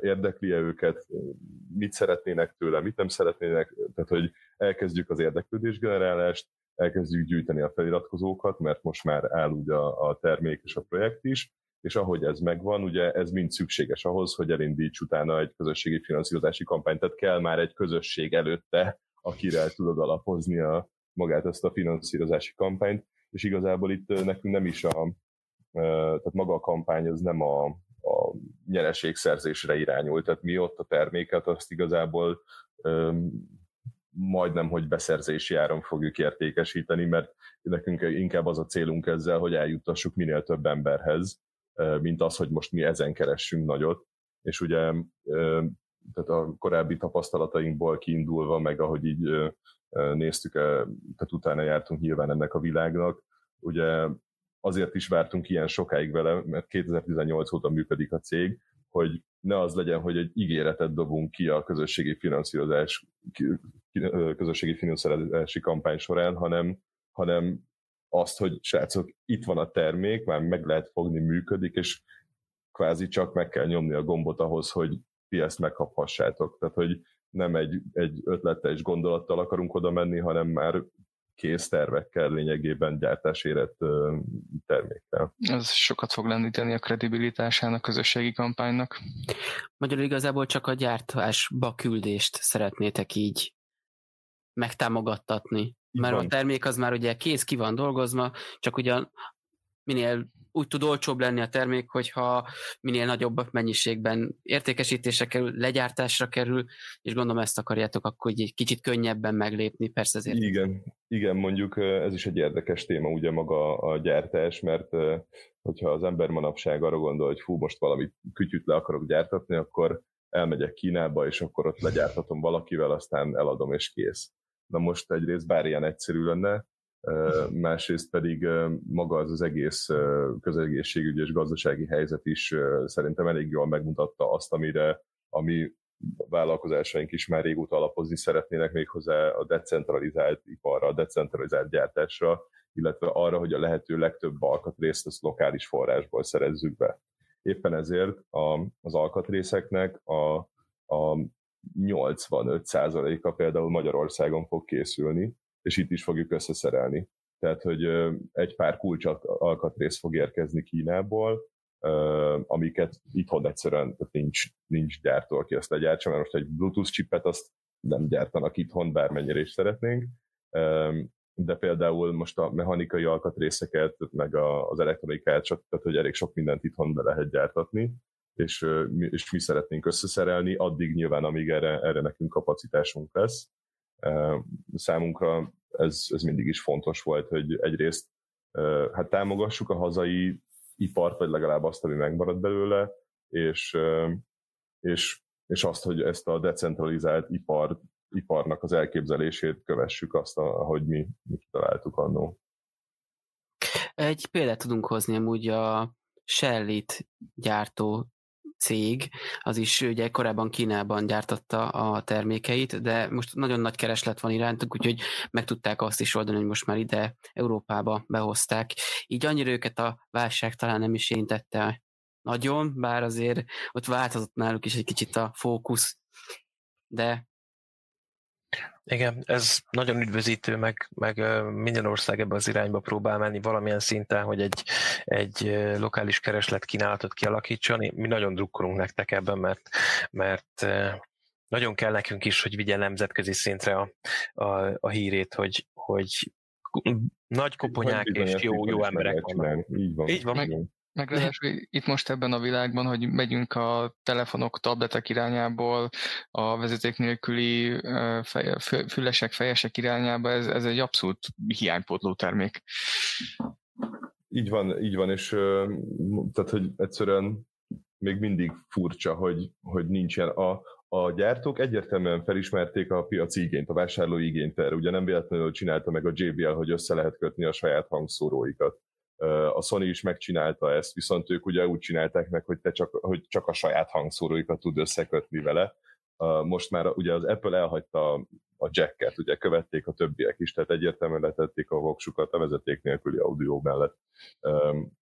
érdekli-e őket, mit szeretnének tőle, mit nem szeretnének, tehát hogy elkezdjük az érdeklődés generálást, elkezdjük gyűjteni a feliratkozókat, mert most már áll ugye a, termék és a projekt is, és ahogy ez megvan, ugye ez mind szükséges ahhoz, hogy elindíts utána egy közösségi finanszírozási kampányt, tehát kell már egy közösség előtte, akire tudod alapozni a, magát ezt a finanszírozási kampányt, és igazából itt nekünk nem is a, tehát maga a kampány az nem a, a nyereségszerzésre irányul, tehát mi ott a terméket, azt igazából majdnem, hogy beszerzési áron fogjuk értékesíteni, mert nekünk inkább az a célunk ezzel, hogy eljuttassuk minél több emberhez, mint az, hogy most mi ezen keressünk nagyot. És ugye tehát a korábbi tapasztalatainkból kiindulva, meg ahogy így néztük, tehát utána jártunk nyilván ennek a világnak. Ugye azért is vártunk ilyen sokáig vele, mert 2018 óta működik a cég, hogy ne az legyen, hogy egy ígéretet dobunk ki a közösségi finanszírozás, közösségi finanszírozási kampány során, hanem, hanem azt, hogy srácok, itt van a termék, már meg lehet fogni, működik, és kvázi csak meg kell nyomni a gombot ahhoz, hogy ti ezt megkaphassátok. Tehát, hogy nem egy, egy ötlettel és gondolattal akarunk oda menni, hanem már kész tervekkel, lényegében gyártásérett termékkel. Ez sokat fog lendíteni a kredibilitásán a közösségi kampánynak. Magyarul igazából csak a gyártásba küldést szeretnétek így megtámogattatni. Mert a termék az már ugye kész, ki van dolgozva, csak ugyan minél úgy tud olcsóbb lenni a termék, hogyha minél nagyobb mennyiségben értékesítése kerül, legyártásra kerül, és gondolom ezt akarjátok akkor egy kicsit könnyebben meglépni, persze ezért. Igen, igen, mondjuk ez is egy érdekes téma, ugye maga a gyártás, mert hogyha az ember manapság arra gondol, hogy fú, most valami kütyüt le akarok gyártatni, akkor elmegyek Kínába, és akkor ott legyártatom valakivel, aztán eladom, és kész. Na most egyrészt bár ilyen egyszerű lenne, másrészt pedig maga az az egész közegészségügyi és gazdasági helyzet is szerintem elég jól megmutatta azt, amire ami vállalkozásaink is már régóta alapozni szeretnének méghozzá a decentralizált iparra, a decentralizált gyártásra, illetve arra, hogy a lehető legtöbb alkatrészt az lokális forrásból szerezzük be. Éppen ezért a, az alkatrészeknek a, a 85%-a például Magyarországon fog készülni, és itt is fogjuk összeszerelni. Tehát, hogy egy pár kulcs alkatrész fog érkezni Kínából, amiket itthon egyszerűen nincs, nincs gyártó, aki ezt legyártsa, mert most egy Bluetooth chipet azt nem gyártanak itthon, bármennyire is szeretnénk, de például most a mechanikai alkatrészeket, meg az elektronikát, tehát hogy elég sok mindent itthon be lehet gyártatni, és, és mi szeretnénk összeszerelni, addig nyilván, amíg erre, erre nekünk kapacitásunk lesz, Számunkra ez, ez mindig is fontos volt, hogy egyrészt hát támogassuk a hazai ipart, vagy legalább azt, ami megmarad belőle, és, és, és azt, hogy ezt a decentralizált ipar, iparnak az elképzelését kövessük azt, ahogy mi, mi kitaláltuk annó. Egy példát tudunk hozni amúgy a Shellit gyártó cég, az is ugye korábban Kínában gyártotta a termékeit, de most nagyon nagy kereslet van irántuk, úgyhogy meg tudták azt is oldani, hogy most már ide Európába behozták. Így annyira őket a válság talán nem is érintette nagyon, bár azért ott változott náluk is egy kicsit a fókusz, de igen, ez nagyon üdvözítő, meg, meg minden ország ebbe az irányba próbál menni valamilyen szinten, hogy egy, egy lokális kereslet kínálatot kialakítson. Mi nagyon drukkolunk nektek ebben, mert, mert nagyon kell nekünk is, hogy vigye nemzetközi szintre a, a, a hírét, hogy, hogy nagy koponyák és jó, jó emberek vannak. Így van. Így van. Meg, meg ráadásul itt most ebben a világban, hogy megyünk a telefonok, tabletek irányából, a vezeték nélküli fülesek, fejesek irányába, ez, ez egy abszolút hiánypótló termék. Így van, így van, és tehát, hogy egyszerűen még mindig furcsa, hogy, hogy nincsen a, a gyártók egyértelműen felismerték a piaci igényt, a vásárlói igényt erre. Ugye nem véletlenül csinálta meg a JBL, hogy össze lehet kötni a saját hangszóróikat a Sony is megcsinálta ezt, viszont ők ugye úgy csinálták meg, hogy, te csak, hogy csak a saját hangszóróikat tud összekötni vele. Most már ugye az Apple elhagyta a jacket, ugye követték a többiek is, tehát egyértelműen letették a voksukat a vezeték nélküli audio mellett.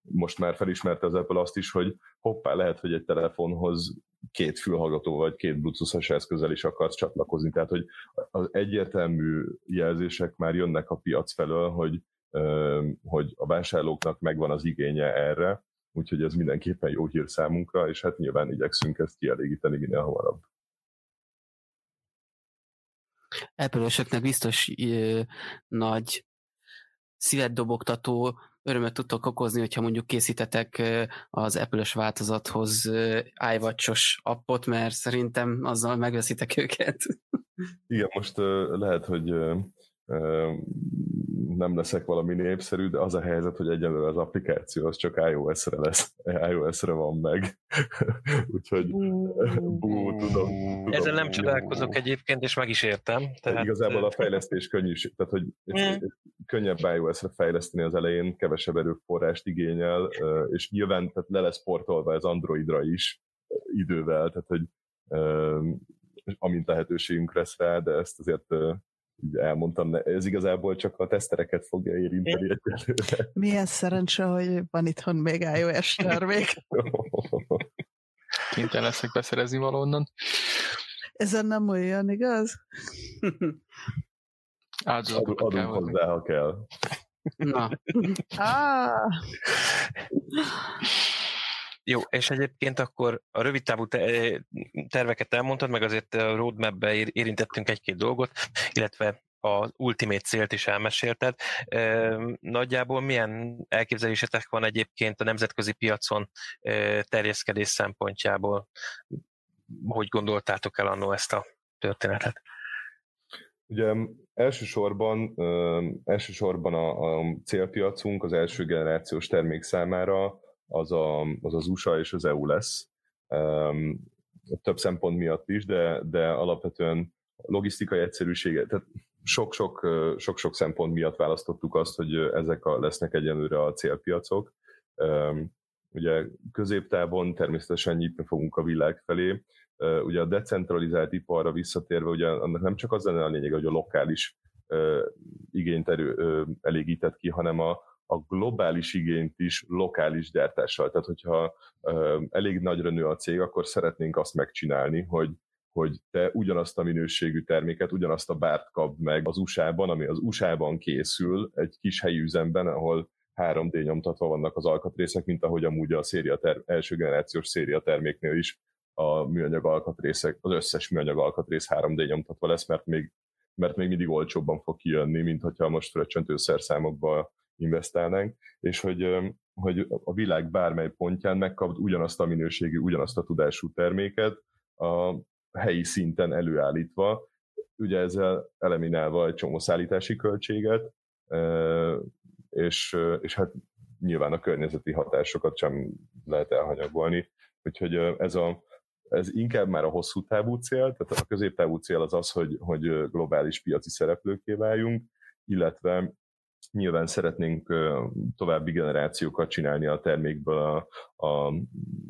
Most már felismerte az Apple azt is, hogy hoppá, lehet, hogy egy telefonhoz két fülhallgató vagy két bluetooth eszközzel is akarsz csatlakozni. Tehát, hogy az egyértelmű jelzések már jönnek a piac felől, hogy hogy a vásárlóknak megvan az igénye erre, úgyhogy ez mindenképpen jó hír számunkra, és hát nyilván igyekszünk ezt kielégíteni minél hamarabb. apple biztos ö, nagy szívet dobogtató örömet tudtok okozni, hogyha mondjuk készítetek az apple változathoz iWatch-os appot, mert szerintem azzal megveszitek őket. Igen, most lehet, hogy nem leszek valami népszerű, de az a helyzet, hogy egyenlőre az applikáció az csak iOS-re lesz, iOS-re van meg. Úgyhogy bú, tudom, tudom. Ezzel nem csodálkozok egyébként, és meg is értem. Tehát... Igazából a fejlesztés könnyű, tehát hogy könnyebb iOS-re fejleszteni az elején, kevesebb erőforrást igényel, és nyilván tehát le lesz portolva ez Androidra is idővel, tehát hogy amint lehetőségünk lesz rá, de ezt azért így elmondtam, ez igazából csak a tesztereket fogja érinteni egyelőre. Milyen szerencse, hogy van itthon még iOS termék. Kénytelen leszek beszerezni valonnan. Ezen nem olyan, igaz? Adunk, adunk hozzá, ha kell. Na. ah. Jó, és egyébként akkor a rövid távú terveket elmondtad, meg azért a roadmap-be érintettünk egy-két dolgot, illetve az ultimate célt is elmesélted. Nagyjából milyen elképzelésetek van egyébként a nemzetközi piacon terjeszkedés szempontjából? Hogy gondoltátok el annó ezt a történetet? Ugye elsősorban, elsősorban a, a célpiacunk az első generációs termék számára az, a, az az USA és az EU lesz. Több szempont miatt is, de, de alapvetően logisztikai egyszerűsége, tehát sok-sok, sok-sok szempont miatt választottuk azt, hogy ezek a, lesznek egyenlőre a célpiacok. Ugye középtávon természetesen nyitni fogunk a világ felé. Ugye a decentralizált iparra visszatérve, ugye annak nem csak az lenne a lényeg, hogy a lokális uh, igényt elégített ki, hanem a, a globális igényt is lokális gyártással. Tehát, hogyha elég nagyra nő a cég, akkor szeretnénk azt megcsinálni, hogy hogy te ugyanazt a minőségű terméket, ugyanazt a bárt kap meg az USA-ban, ami az USA-ban készül, egy kis helyi üzemben, ahol 3D nyomtatva vannak az alkatrészek, mint ahogy amúgy a széria ter- első generációs széria terméknél is a műanyag alkatrészek, az összes műanyag alkatrész 3D nyomtatva lesz, mert még, mert még mindig olcsóbban fog kijönni, mint hogyha most fröccsöntőszerszámokba investálnánk, és hogy, hogy a világ bármely pontján megkapd ugyanazt a minőségű, ugyanazt a tudású terméket a helyi szinten előállítva, ugye ezzel eliminálva egy csomó szállítási költséget, és, és hát nyilván a környezeti hatásokat sem lehet elhanyagolni. Úgyhogy ez, a, ez inkább már a hosszú távú cél, tehát a középtávú cél az az, hogy, hogy globális piaci szereplőké váljunk, illetve nyilván szeretnénk további generációkat csinálni a termékből a, a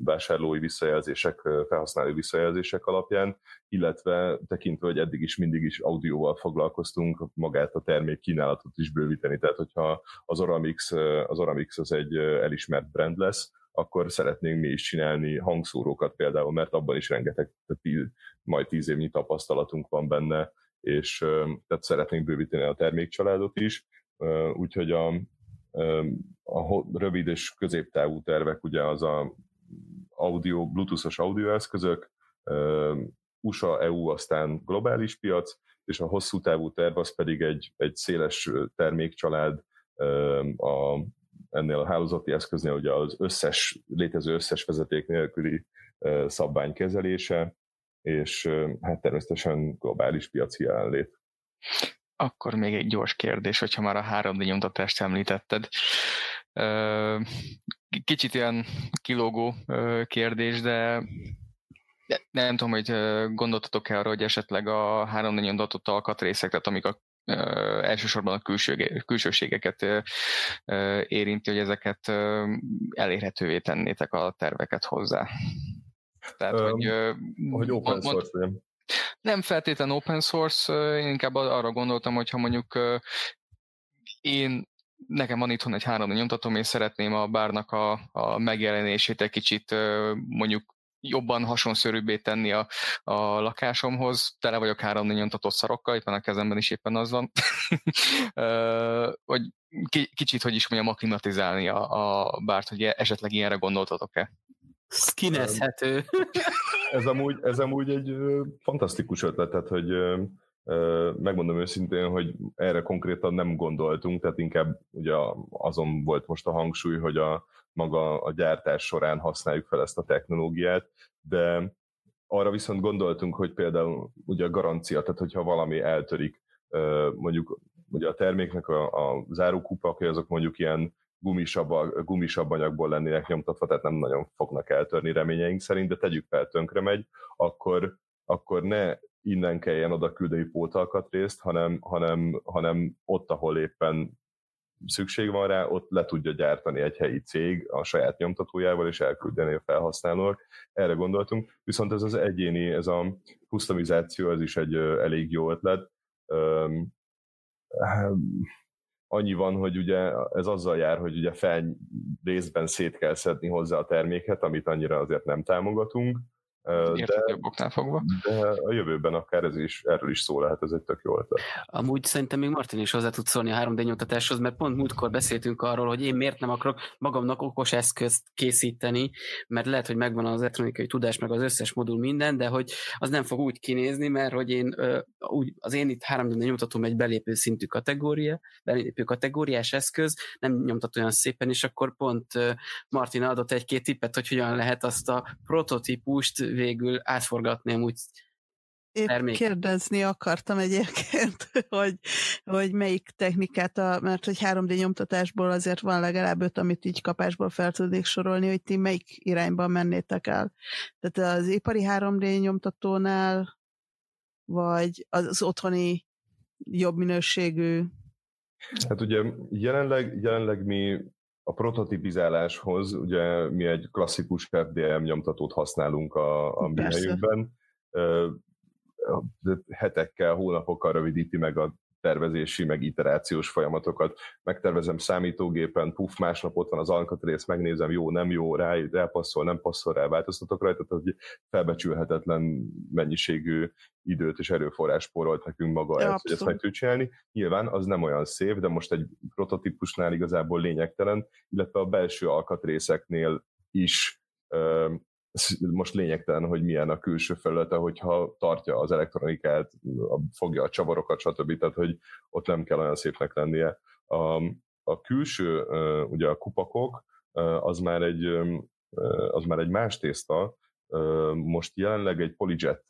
vásárlói visszajelzések, felhasználói visszajelzések alapján, illetve tekintve, hogy eddig is mindig is audióval foglalkoztunk, magát a termék kínálatot is bővíteni. Tehát, hogyha az Oramix az, Oramix az egy elismert brand lesz, akkor szeretnénk mi is csinálni hangszórókat például, mert abban is rengeteg, tíz, majd tíz évnyi tapasztalatunk van benne, és tehát szeretnénk bővíteni a termékcsaládot is, úgyhogy a, a rövid és középtávú tervek ugye az a audio, bluetoothos audioeszközök, USA, EU, aztán globális piac, és a hosszú távú terv az pedig egy, egy széles termékcsalád, a, ennél a hálózati eszköznél ugye az összes, létező összes vezeték nélküli szabvány kezelése, és hát természetesen globális piaci jelenlét. Akkor még egy gyors kérdés, hogyha már a 3D nyomtatást említetted. Kicsit ilyen kilógó kérdés, de nem tudom, hogy gondoltatok-e arra, hogy esetleg a 3D nyomtatott alkatrészek, tehát amik a elsősorban a külső, külsőségeket érinti, hogy ezeket elérhetővé tennétek a terveket hozzá. Tehát, um, hogy, hogy open source mond, nem feltétlen open source, én inkább arra gondoltam, hogy ha mondjuk én nekem van itthon egy 3D nyomtatom, és szeretném a bárnak a, a megjelenését egy kicsit mondjuk jobban hasonszörűbbé tenni a, a lakásomhoz. Tele vagyok 3D nyomtatott szarokkal, itt van a kezemben is éppen az van. hogy kicsit, hogy is mondjam, aklimatizálni a, a bárt, hogy esetleg ilyenre gondoltatok-e? Skinezhető. ez, amúgy, ez amúgy egy fantasztikus ötlet, tehát hogy megmondom őszintén, hogy erre konkrétan nem gondoltunk, tehát inkább ugye azon volt most a hangsúly, hogy a maga a gyártás során használjuk fel ezt a technológiát, de arra viszont gondoltunk, hogy például ugye a garancia, tehát hogyha valami eltörik, mondjuk ugye a terméknek a, a zárókupak, azok mondjuk ilyen gumisabb, gumisabb anyagból lennének nyomtatva, tehát nem nagyon fognak eltörni reményeink szerint, de tegyük fel, tönkre megy, akkor, akkor ne innen kelljen oda küldeni pótalkatrészt, hanem, hanem, hanem ott, ahol éppen szükség van rá, ott le tudja gyártani egy helyi cég a saját nyomtatójával, és elküldeni a felhasználók. Erre gondoltunk. Viszont ez az egyéni, ez a customizáció, ez is egy elég jó ötlet annyi van, hogy ugye ez azzal jár, hogy ugye fel részben szét kell szedni hozzá a terméket, amit annyira azért nem támogatunk, de, fogva. De a jövőben akár ez is, erről is szó lehet, ez egy tök jó ötlet. Amúgy szerintem még Martin is hozzá tud szólni a 3D nyomtatáshoz, mert pont múltkor beszéltünk arról, hogy én miért nem akarok magamnak okos eszközt készíteni, mert lehet, hogy megvan az elektronikai tudás, meg az összes modul minden, de hogy az nem fog úgy kinézni, mert hogy én úgy, az én itt 3D nyomtatom egy belépő szintű kategória, belépő kategóriás eszköz, nem nyomtat olyan szépen, és akkor pont Martin adott egy-két tippet, hogy hogyan lehet azt a prototípust végül átforgatni amúgy Épp termék. kérdezni akartam egyébként, hogy, hogy melyik technikát, a, mert hogy 3D nyomtatásból azért van legalább öt, amit így kapásból fel tudnék sorolni, hogy ti melyik irányban mennétek el. Tehát az ipari 3D nyomtatónál, vagy az otthoni jobb minőségű Hát ugye jelenleg, jelenleg mi a prototipizáláshoz ugye mi egy klasszikus FDM nyomtatót használunk a, a mi helyünkben. Hetekkel, hónapokkal rövidíti meg a tervezési, meg iterációs folyamatokat. Megtervezem számítógépen, puff, másnap ott van az alkatrész, megnézem, jó, nem jó, rá, rá passzol, nem passzol, rá változtatok rajta, tehát egy felbecsülhetetlen mennyiségű időt és erőforrás spórolt nekünk maga ja, ezt, hogy ezt meg tudjuk csinálni. Nyilván az nem olyan szép, de most egy prototípusnál igazából lényegtelen, illetve a belső alkatrészeknél is most lényegtelen, hogy milyen a külső felülete, hogyha tartja az elektronikát, fogja a csavarokat, stb. Tehát, hogy ott nem kell olyan szépnek lennie. A, a külső, ugye a kupakok, az már egy, az már egy más tészta, most jelenleg egy Polyjet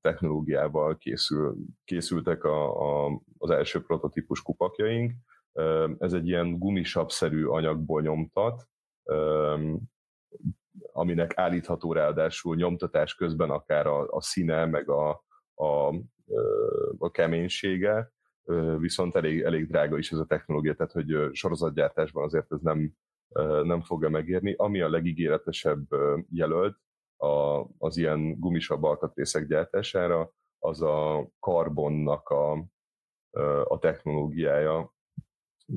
technológiával készül, készültek a, a, az első prototípus kupakjaink. Ez egy ilyen gumisabb-szerű anyagból nyomtat, aminek állítható ráadásul nyomtatás közben akár a, a színe, meg a, a, a keménysége, viszont elég, elég drága is ez a technológia, tehát hogy sorozatgyártásban azért ez nem, nem fogja megérni. Ami a legígéretesebb jelölt a, az ilyen gumisabb alkatrészek gyártására, az a karbonnak a, a technológiája.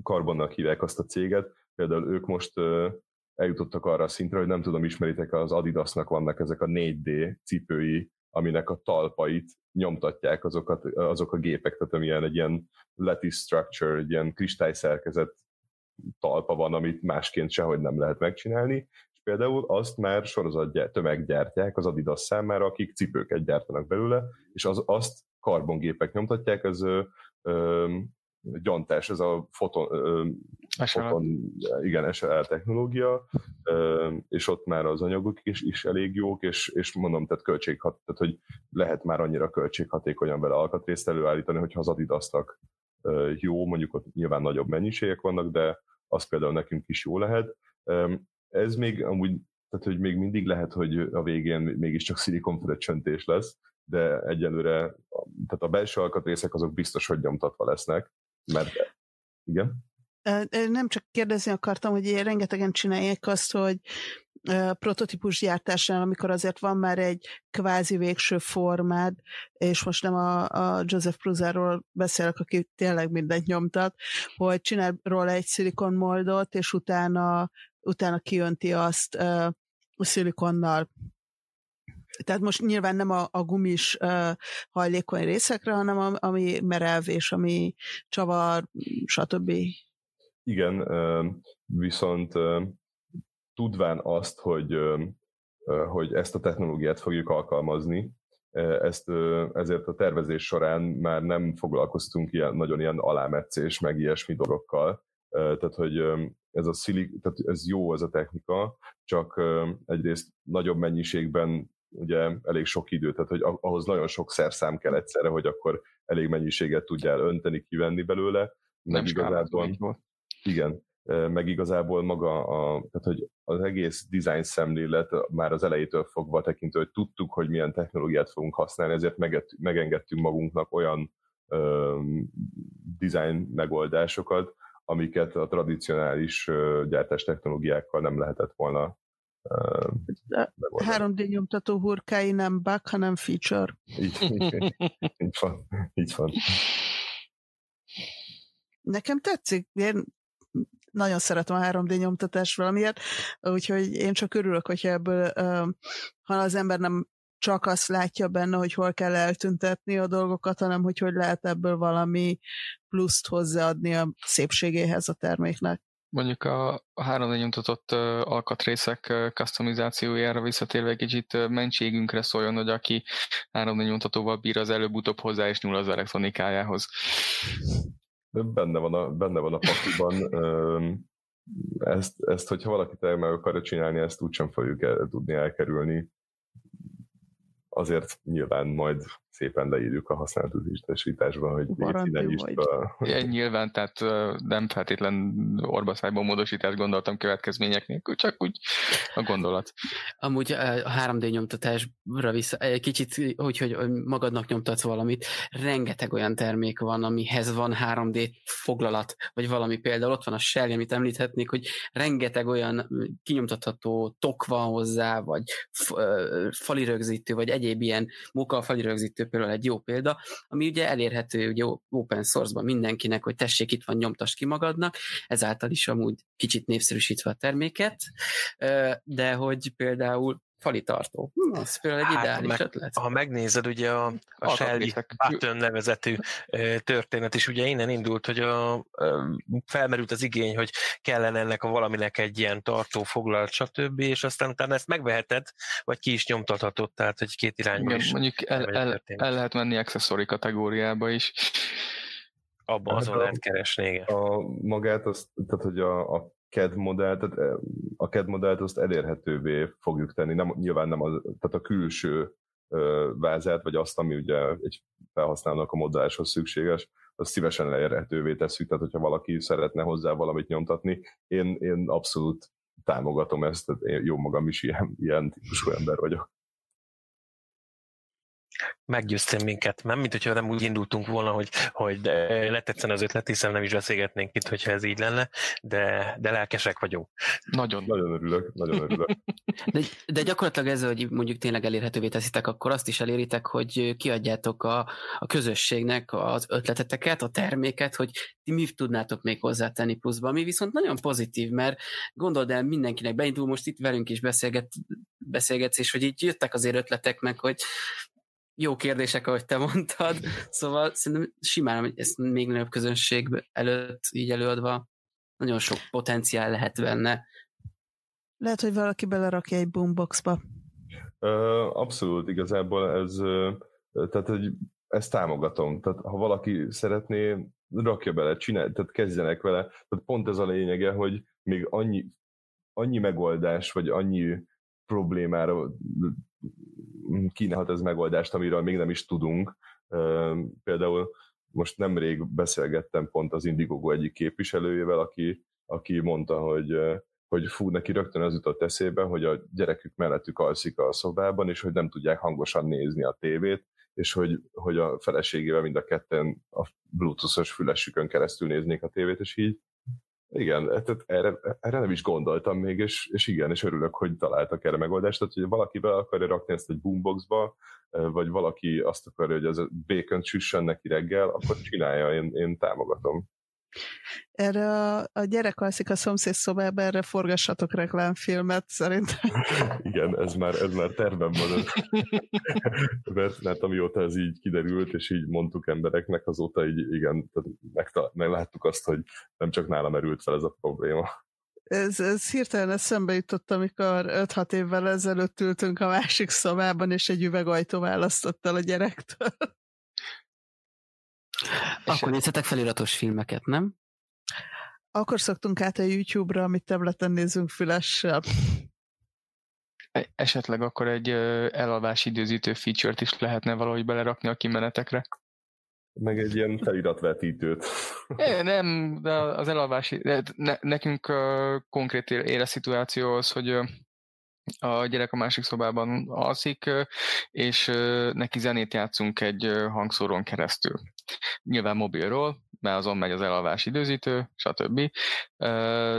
Karbonnak hívják azt a céget, például ők most eljutottak arra a szintre, hogy nem tudom, ismeritek, az Adidasnak vannak ezek a 4D cipői, aminek a talpait nyomtatják azokat, azok a gépek, tehát amilyen egy ilyen lattice structure, egy ilyen kristályszerkezet talpa van, amit másként sehogy nem lehet megcsinálni, és például azt már sorozat tömeggyártják az Adidas számára, akik cipőket gyártanak belőle, és az, azt karbongépek nyomtatják, ez ö, gyantás, ez a foton, ö, foton igen, SLR technológia, ö, és ott már az anyagok is, is elég jók, és, és mondom, tehát költséghat, tehát hogy lehet már annyira költséghatékonyan vele alkatrészt előállítani, hogyha az Adidasnak ö, jó, mondjuk ott nyilván nagyobb mennyiségek vannak, de az például nekünk is jó lehet. Ez még amúgy, tehát hogy még mindig lehet, hogy a végén mégiscsak szilikonföldcsöntés lesz, de egyelőre tehát a belső alkatrészek azok biztos, hogy nyomtatva lesznek, mert igen. Nem csak kérdezni akartam, hogy rengetegen csinálják azt, hogy prototípus gyártásnál, amikor azért van már egy kvázi végső formád, és most nem a, a Joseph Pruzáról beszélek, aki tényleg mindent nyomtat, hogy csinál róla egy szilikon moldot, és utána, utána kijönti azt uh, szilikonnal. Tehát most nyilván nem a, a gumis uh, hajlékony részekre, hanem a, ami merev és ami csavar, stb. Igen, viszont tudván azt, hogy, hogy ezt a technológiát fogjuk alkalmazni, ezt, ezért a tervezés során már nem foglalkoztunk ilyen, nagyon ilyen alámetszés, meg ilyesmi dolgokkal. Tehát, hogy ez, a szilik, tehát ez jó ez a technika, csak egyrészt nagyobb mennyiségben ugye elég sok idő, tehát hogy ahhoz nagyon sok szerszám kell egyszerre, hogy akkor elég mennyiséget tudjál önteni, kivenni belőle. Nem igazából, igen, meg igazából maga, a, tehát hogy az egész design szemlélet már az elejétől fogva tekintő, hogy tudtuk, hogy milyen technológiát fogunk használni, ezért megengedtünk magunknak olyan ö, design megoldásokat, amiket a tradicionális ö, gyártás technológiákkal nem lehetett volna ö, 3D nyomtató hurkái nem bug, hanem feature. Így, így, így van. Így van. Nekem tetszik, én nagyon szeretem a 3D nyomtatást valamiért, úgyhogy én csak örülök, hogyha ebből, ha az ember nem csak azt látja benne, hogy hol kell eltüntetni a dolgokat, hanem hogy hogy lehet ebből valami pluszt hozzáadni a szépségéhez a terméknek. Mondjuk a, a 3D nyomtatott alkatrészek customizációjára visszatérve kicsit mentségünkre szóljon, hogy aki 3D nyomtatóval bír, az előbb-utóbb hozzá és nyúl az elektronikájához benne van a, benne van a pakliban. Ezt, ezt, hogyha valaki meg akarja csinálni, ezt úgysem fogjuk el, tudni elkerülni. Azért nyilván majd szépen leírjuk a használatú listásításban, hogy itt a... Ja, nyilván, tehát nem feltétlen orbaszájban módosítást gondoltam következmények nélkül, csak úgy a gondolat. Amúgy a 3D nyomtatásra vissza, kicsit, hogy, hogy magadnak nyomtatsz valamit, rengeteg olyan termék van, amihez van 3D foglalat, vagy valami például ott van a Shell, amit említhetnék, hogy rengeteg olyan kinyomtatható tok van hozzá, vagy falirögzítő, vagy egyéb ilyen muka falirögzítő 2 például egy jó példa, ami ugye elérhető ugye open source-ban mindenkinek, hogy tessék, itt van, nyomtas ki magadnak, ezáltal is amúgy kicsit népszerűsítve a terméket, de hogy például fali tartó. Hm, ez például egy hát, ideális meg, ötlet. Ha megnézed, ugye a, a Shelly Button nevezetű történet is ugye innen indult, hogy a, a, felmerült az igény, hogy kellene ennek a valaminek egy ilyen tartó foglalt, stb. És aztán utána ezt megveheted, vagy ki is nyomtathatod, tehát hogy két irányba Igen, is. Mondjuk el, el, el, lehet menni accessory kategóriába is. Abban hát azon a, lehet keresni, igen. A magát, az, tehát hogy a, a CAD modell, tehát a CAD modellt azt elérhetővé fogjuk tenni, nem, nyilván nem az, tehát a külső vázát, vagy azt, ami ugye egy felhasználónak a modelláshoz szükséges, azt szívesen leérhetővé tesszük, tehát hogyha valaki szeretne hozzá valamit nyomtatni, én, én abszolút támogatom ezt, tehát én jó magam is ilyen, ilyen típusú ember vagyok meggyőztél minket, nem mint hogyha nem úgy indultunk volna, hogy, hogy letetszen az ötlet, hiszen nem is beszélgetnénk itt, hogyha ez így lenne, de, de lelkesek vagyunk. Nagyon. Nagyon örülök, nagyon örülök. De, de gyakorlatilag ez, hogy mondjuk tényleg elérhetővé teszitek, akkor azt is eléritek, hogy kiadjátok a, a közösségnek az ötleteteket, a terméket, hogy ti mi tudnátok még hozzátenni pluszba, ami viszont nagyon pozitív, mert gondold el, mindenkinek beindul, most itt velünk is beszélget, beszélgetsz, és hogy így jöttek azért ötletek meg, hogy jó kérdések, ahogy te mondtad, szóval szerintem simán ezt még nagyobb közönség előtt így előadva nagyon sok potenciál lehet benne. Lehet, hogy valaki belerakja egy boomboxba. Abszolút, igazából ez, tehát hogy ezt támogatom. Tehát ha valaki szeretné, rakja bele, csinál, tehát kezdjenek vele. Tehát pont ez a lényege, hogy még annyi, annyi megoldás, vagy annyi problémára kínálhat ez megoldást, amiről még nem is tudunk. Például most nemrég beszélgettem pont az Indiegogo egyik képviselőjével, aki, aki mondta, hogy, hogy fú, neki rögtön az jutott eszébe, hogy a gyerekük mellettük alszik a szobában, és hogy nem tudják hangosan nézni a tévét, és hogy, hogy a feleségével mind a ketten a bluetoothos fülesükön keresztül néznék a tévét, és így igen, tehát erre, erre nem is gondoltam még, és, és igen, és örülök, hogy találtak erre megoldást. Tehát, hogy valaki be akarja rakni ezt egy boomboxba, vagy valaki azt akarja, hogy ez a bacon süssön neki reggel, akkor csinálja, én, én támogatom. Erre a, a gyerek alszik a szomszéd szobában, erre forgassatok reklámfilmet, szerintem. Igen, ez már, ez már tervem van. mert, mert amióta ez így kiderült, és így mondtuk embereknek, azóta így igen, tehát megláttuk azt, hogy nem csak nálam merült fel ez a probléma. Ez, ez hirtelen eszembe jutott, amikor 5-6 évvel ezelőtt ültünk a másik szobában, és egy üvegajtó választott el a gyerektől. Akkor nézhetek feliratos filmeket, nem? Akkor szoktunk át a YouTube-ra, amit tableten nézünk fülessel. E, esetleg akkor egy elalvási időzítő feature-t is lehetne valahogy belerakni a kimenetekre. Meg egy ilyen feliratvetítőt. É, nem, de az elalvási... Ne, nekünk uh, konkrét éles szituáció az, hogy uh, a gyerek a másik szobában alszik, és neki zenét játszunk egy hangszórón keresztül. Nyilván mobilról, mert azon megy az elalvás időzítő, stb.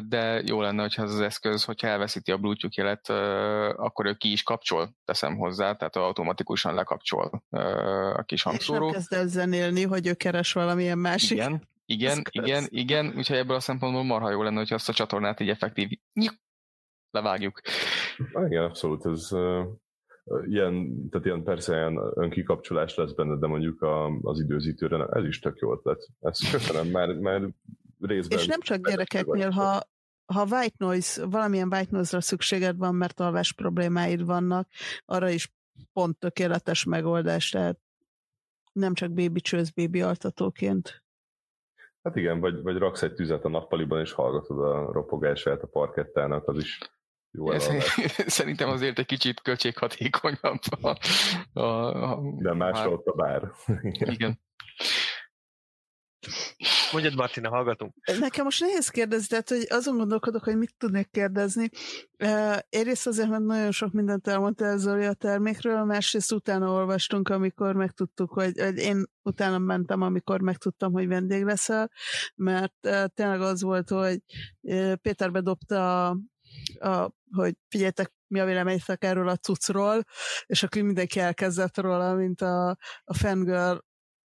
De jó lenne, hogyha az az eszköz, hogyha elveszíti a Bluetooth jelet, akkor ő ki is kapcsol, teszem hozzá, tehát automatikusan lekapcsol a kis hangszóró. És nem kezd el zenélni, hogy ő keres valamilyen másik. Igen, igen, igen, igen, úgyhogy ebből a szempontból marha jó lenne, hogyha azt a csatornát így effektív levágjuk. Igen, abszolút, ez uh, ilyen, tehát ilyen persze ilyen önkikapcsolás lesz benne, de mondjuk a, az időzítőre ez is tök jó ötlet. Ezt köszönöm, mert, mert részben... És nem csak gyerekeknél, ha, ha white noise, valamilyen white noise-ra szükséged van, mert alvás problémáid vannak, arra is pont tökéletes megoldás, tehát nem csak bébi csőz, bébi altatóként. Hát igen, vagy, vagy raksz egy tüzet a nappaliban, és hallgatod a ropogását a parkettának, az is jó Ez, Szerintem azért egy kicsit költséghatékonyabb. A, a, a, De másra ott a bár. Igen. Mondjad, Martina, hallgatunk. Nekem most nehéz kérdezni, tehát hogy azon gondolkodok, hogy mit tudnék kérdezni. Egyrészt azért, mert nagyon sok mindent elmondta ez a termékről, másrészt utána olvastunk, amikor megtudtuk, hogy, hogy én utána mentem, amikor megtudtam, hogy vendég leszel, mert tényleg az volt, hogy Péter bedobta a, a hogy figyeljetek, mi a véleményetek erről a cuccról, és akkor mindenki elkezdett róla, mint a, a fangirl,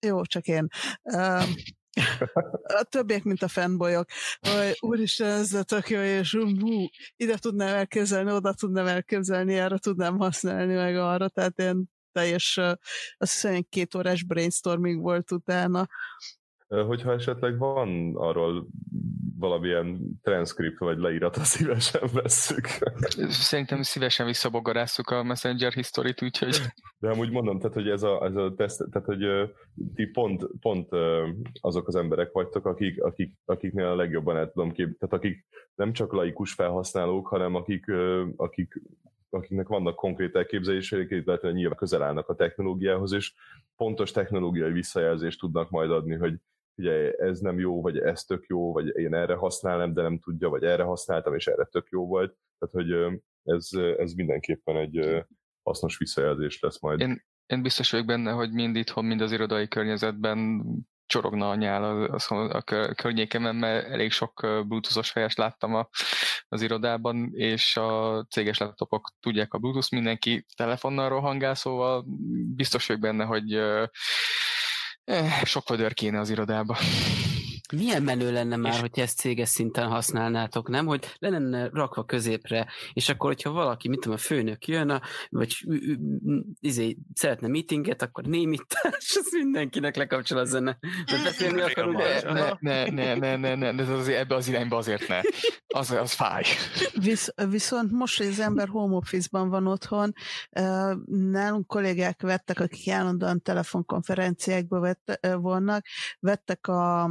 jó, csak én. A többiek, mint a fanboyok, hogy úristen, ez tök jó, és hú, ide tudnám elképzelni, oda tudnám elképzelni, erre tudnám használni, meg arra, tehát én teljes, azt hiszem, egy két órás brainstorming volt utána. Hogyha esetleg van arról valamilyen transzkript vagy leírata szívesen vesszük. Szerintem szívesen visszabogarásszuk a Messenger historit, úgyhogy... De amúgy mondom, tehát, hogy ez a, ez a teszt, tehát, hogy ti pont, pont azok az emberek vagytok, akik, akik, akiknél a legjobban el tudom képzelni, tehát akik nem csak laikus felhasználók, hanem akik, akik akiknek vannak konkrét elképzeléseik, illetve nyilván közel állnak a technológiához, és pontos technológiai visszajelzést tudnak majd adni, hogy ugye ez nem jó, vagy ez tök jó, vagy én erre használom, de nem tudja, vagy erre használtam, és erre tök jó volt. Tehát, hogy ez, ez mindenképpen egy hasznos visszajelzés lesz majd. Én, én biztos vagyok benne, hogy mind itthon, mind az irodai környezetben csorogna a nyál a, a, a környékemen, mert elég sok bluetoothos fejes láttam a, az irodában, és a céges laptopok tudják a bluetooth, mindenki telefonnal rohangál, szóval biztos vagyok benne, hogy eh, sok vödör kéne az irodába. Milyen menő lenne már, és... hogy ezt céges szinten használnátok, nem? Hogy le lenne rakva középre, és akkor, hogyha valaki, mint tudom, a főnök jön, a, vagy izé, szeretne meetinget, akkor némítás, az mindenkinek lekapcsol a zene. Mert beszélni akarunk. Ne, ne, ne, ne, ne, ne, ne, az, ebbe az irányba azért ne. Az, az fáj. Visz, viszont most, hogy az ember home office-ban van otthon, nálunk kollégák vettek, akik állandóan telefonkonferenciákba vett, vannak, vettek a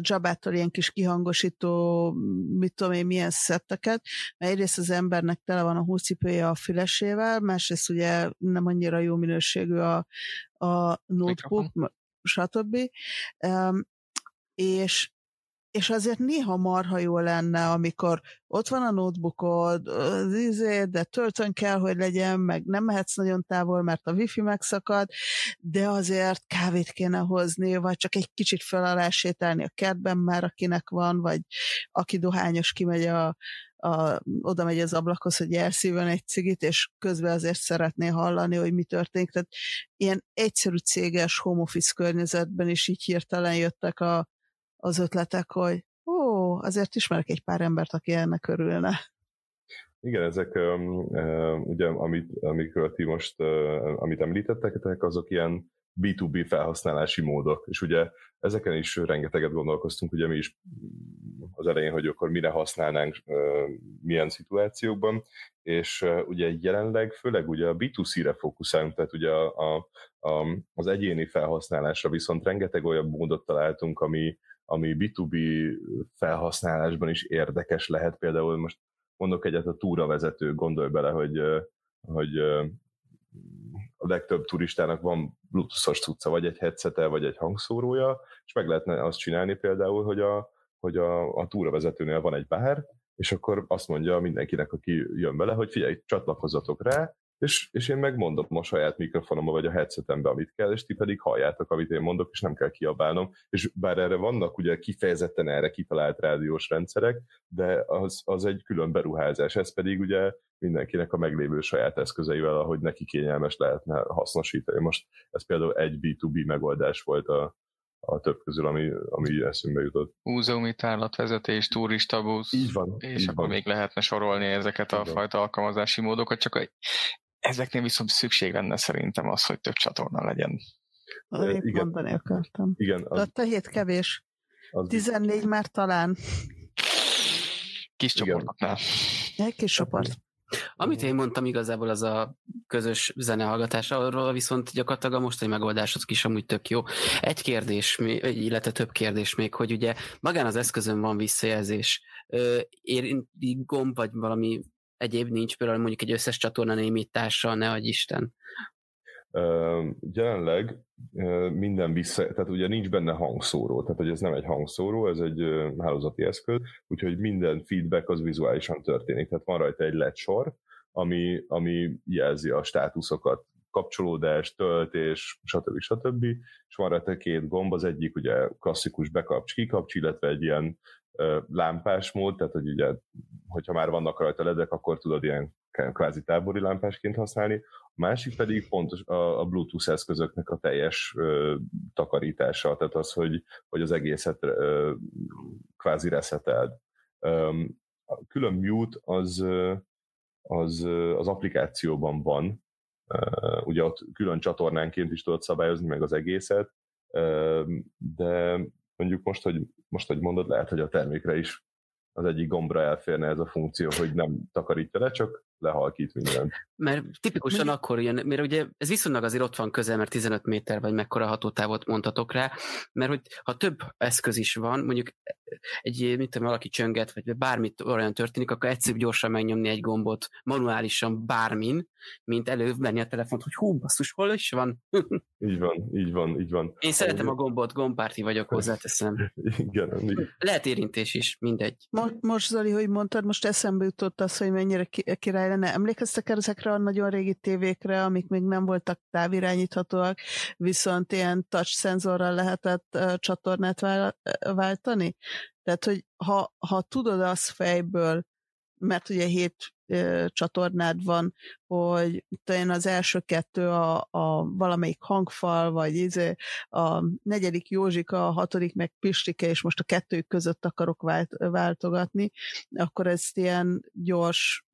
Jabától ilyen kis kihangosító, mit tudom én, milyen szetteket, mert egyrészt az embernek tele van a húcipője a fülesével, másrészt ugye nem annyira jó minőségű a, a notebook, stb. Um, és és azért néha marha jó lenne, amikor ott van a notebookod, az izé, de töltön kell, hogy legyen, meg nem mehetsz nagyon távol, mert a wifi megszakad, de azért kávét kéne hozni, vagy csak egy kicsit fel alá sétálni a kertben már, akinek van, vagy aki dohányos kimegy a, a, oda megy az ablakhoz, hogy elszívjon egy cigit, és közben azért szeretné hallani, hogy mi történik. Tehát ilyen egyszerű céges home office környezetben is így hirtelen jöttek a, az ötletek, hogy ó, azért ismerek egy pár embert, aki ennek örülne. Igen, ezek ugye, amit, amikről ti most, amit említettek, azok ilyen B2B felhasználási módok, és ugye ezeken is rengeteget gondolkoztunk, ugye mi is az elején, hogy akkor mire használnánk, milyen szituációkban, és ugye jelenleg főleg ugye a B2C-re fókuszálunk, tehát ugye a, a, a, az egyéni felhasználásra viszont rengeteg olyan módot találtunk, ami, ami B2B felhasználásban is érdekes lehet. Például most mondok egyet a túravezető, gondolj bele, hogy, hogy a legtöbb turistának van bluetooth-os cucca, vagy egy headsete, vagy egy hangszórója, és meg lehetne azt csinálni például, hogy a, hogy a, a túravezetőnél van egy bár, és akkor azt mondja mindenkinek, aki jön vele, hogy figyelj, csatlakozzatok rá, és, és én megmondom a saját mikrofonomba, vagy a headsetembe, amit kell, és ti pedig halljátok, amit én mondok, és nem kell kiabálnom. És bár erre vannak ugye kifejezetten erre kitalált rádiós rendszerek, de az, az egy külön beruházás. Ez pedig ugye mindenkinek a meglévő saját eszközeivel, ahogy neki kényelmes lehetne hasznosítani. Most ez például egy B2B megoldás volt a, a több közül, ami, ami eszünkbe jutott. Múzeumi tárlatvezetés, turista busz, így van, és így akkor van. még lehetne sorolni ezeket a fajta alkalmazási módokat, csak Ezeknél viszont szükség lenne szerintem az, hogy több csatorna legyen. Én igen. mondani akartam. Igen. Az, a hét kevés. Az 14 már talán. Kis csoportoknál. Egy kis csoport. Amit én mondtam igazából az a közös zenehallgatás, arról viszont gyakorlatilag a mostani megoldás az is amúgy tök jó. Egy kérdés, illetve több kérdés még, hogy ugye magán az eszközön van visszajelzés. Érinti gomb, vagy valami egyéb nincs, például mondjuk egy összes csatorna némítása, ne adj Isten. Jelenleg minden vissza, tehát ugye nincs benne hangszóró, tehát hogy ez nem egy hangszóró, ez egy hálózati eszköz, úgyhogy minden feedback az vizuálisan történik, tehát van rajta egy LED sor, ami, ami jelzi a státuszokat, kapcsolódás, töltés, stb. stb. És van rajta két gomb, az egyik ugye klasszikus bekapcs, kikapcs, illetve egy ilyen lámpás mód, tehát hogy ugye, hogyha már vannak rajta ledek, akkor tudod ilyen kvázi tábori lámpásként használni. A másik pedig pontos a, a Bluetooth eszközöknek a teljes ö, takarítása, tehát az, hogy, hogy az egészet ö, kvázi reszeteld. A külön mute az, az, az applikációban van, ugye ott külön csatornánként is tudod szabályozni meg az egészet, de mondjuk most, hogy, most, hogy mondod, lehet, hogy a termékre is az egyik gombra elférne ez a funkció, hogy nem takarítja le, csak lehalkít mindent. Mert tipikusan Mi? akkor jön, mert ugye ez viszonylag azért ott van közel, mert 15 méter vagy mekkora hatótávot mondhatok rá, mert hogy ha több eszköz is van, mondjuk egy, mit tudom, valaki csönget, vagy bármit olyan történik, akkor egyszerűbb gyorsan megnyomni egy gombot manuálisan bármin, mint előbb menni a telefont, hogy hú, basszus, hol is van? így van, így van, így van. Én szeretem a gombot, gombpárti vagyok, hozzáteszem. igen, igen. Lehet érintés is, mindegy. Most, most Zoli, hogy mondtad, most eszembe jutott az, hogy mennyire király lenne. Emlékeztek ezekre a nagyon régi tévékre, amik még nem voltak távirányíthatóak, viszont ilyen touch szenzorral lehetett uh, csatornát váltani? Tehát, hogy ha, ha tudod azt fejből, mert ugye hét uh, csatornád van, hogy talán az első kettő a, a valamelyik hangfal, vagy izé, a negyedik Józsika, a hatodik meg Pistike, és most a kettőjük között akarok vált, váltogatni, akkor ezt ilyen gyors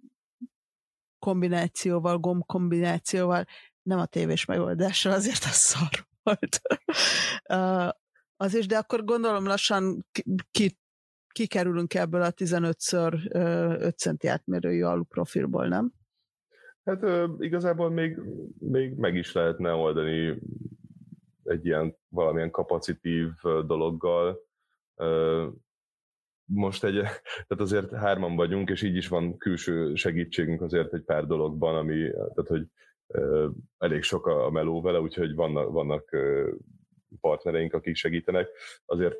kombinációval, gomb kombinációval, nem a tévés megoldással, azért az szar volt. az is, de akkor gondolom lassan ki, kikerülünk ebből a 15x 5 centi átmérőjű aluprofilból, nem? Hát igazából még, még meg is lehetne oldani egy ilyen valamilyen kapacitív dologgal most egy, tehát azért hárman vagyunk, és így is van külső segítségünk azért egy pár dologban, ami, tehát hogy elég sok a meló vele, úgyhogy vannak, vannak partnereink, akik segítenek. Azért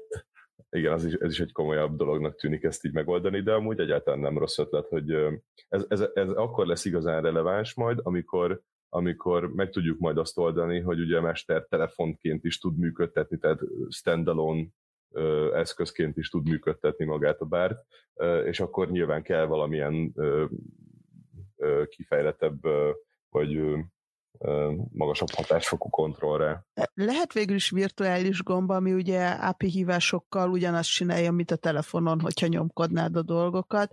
igen, az is, ez is egy komolyabb dolognak tűnik ezt így megoldani, de amúgy egyáltalán nem rossz ötlet, hogy ez, ez, ez akkor lesz igazán releváns majd, amikor amikor meg tudjuk majd azt oldani, hogy ugye a mester telefonként is tud működtetni, tehát standalone eszközként is tud működtetni magát a bárt, és akkor nyilván kell valamilyen kifejletebb vagy magasabb hatásfokú kontrollra. Lehet végül is virtuális gomba, ami ugye API hívásokkal ugyanazt csinálja, mint a telefonon, hogyha nyomkodnád a dolgokat,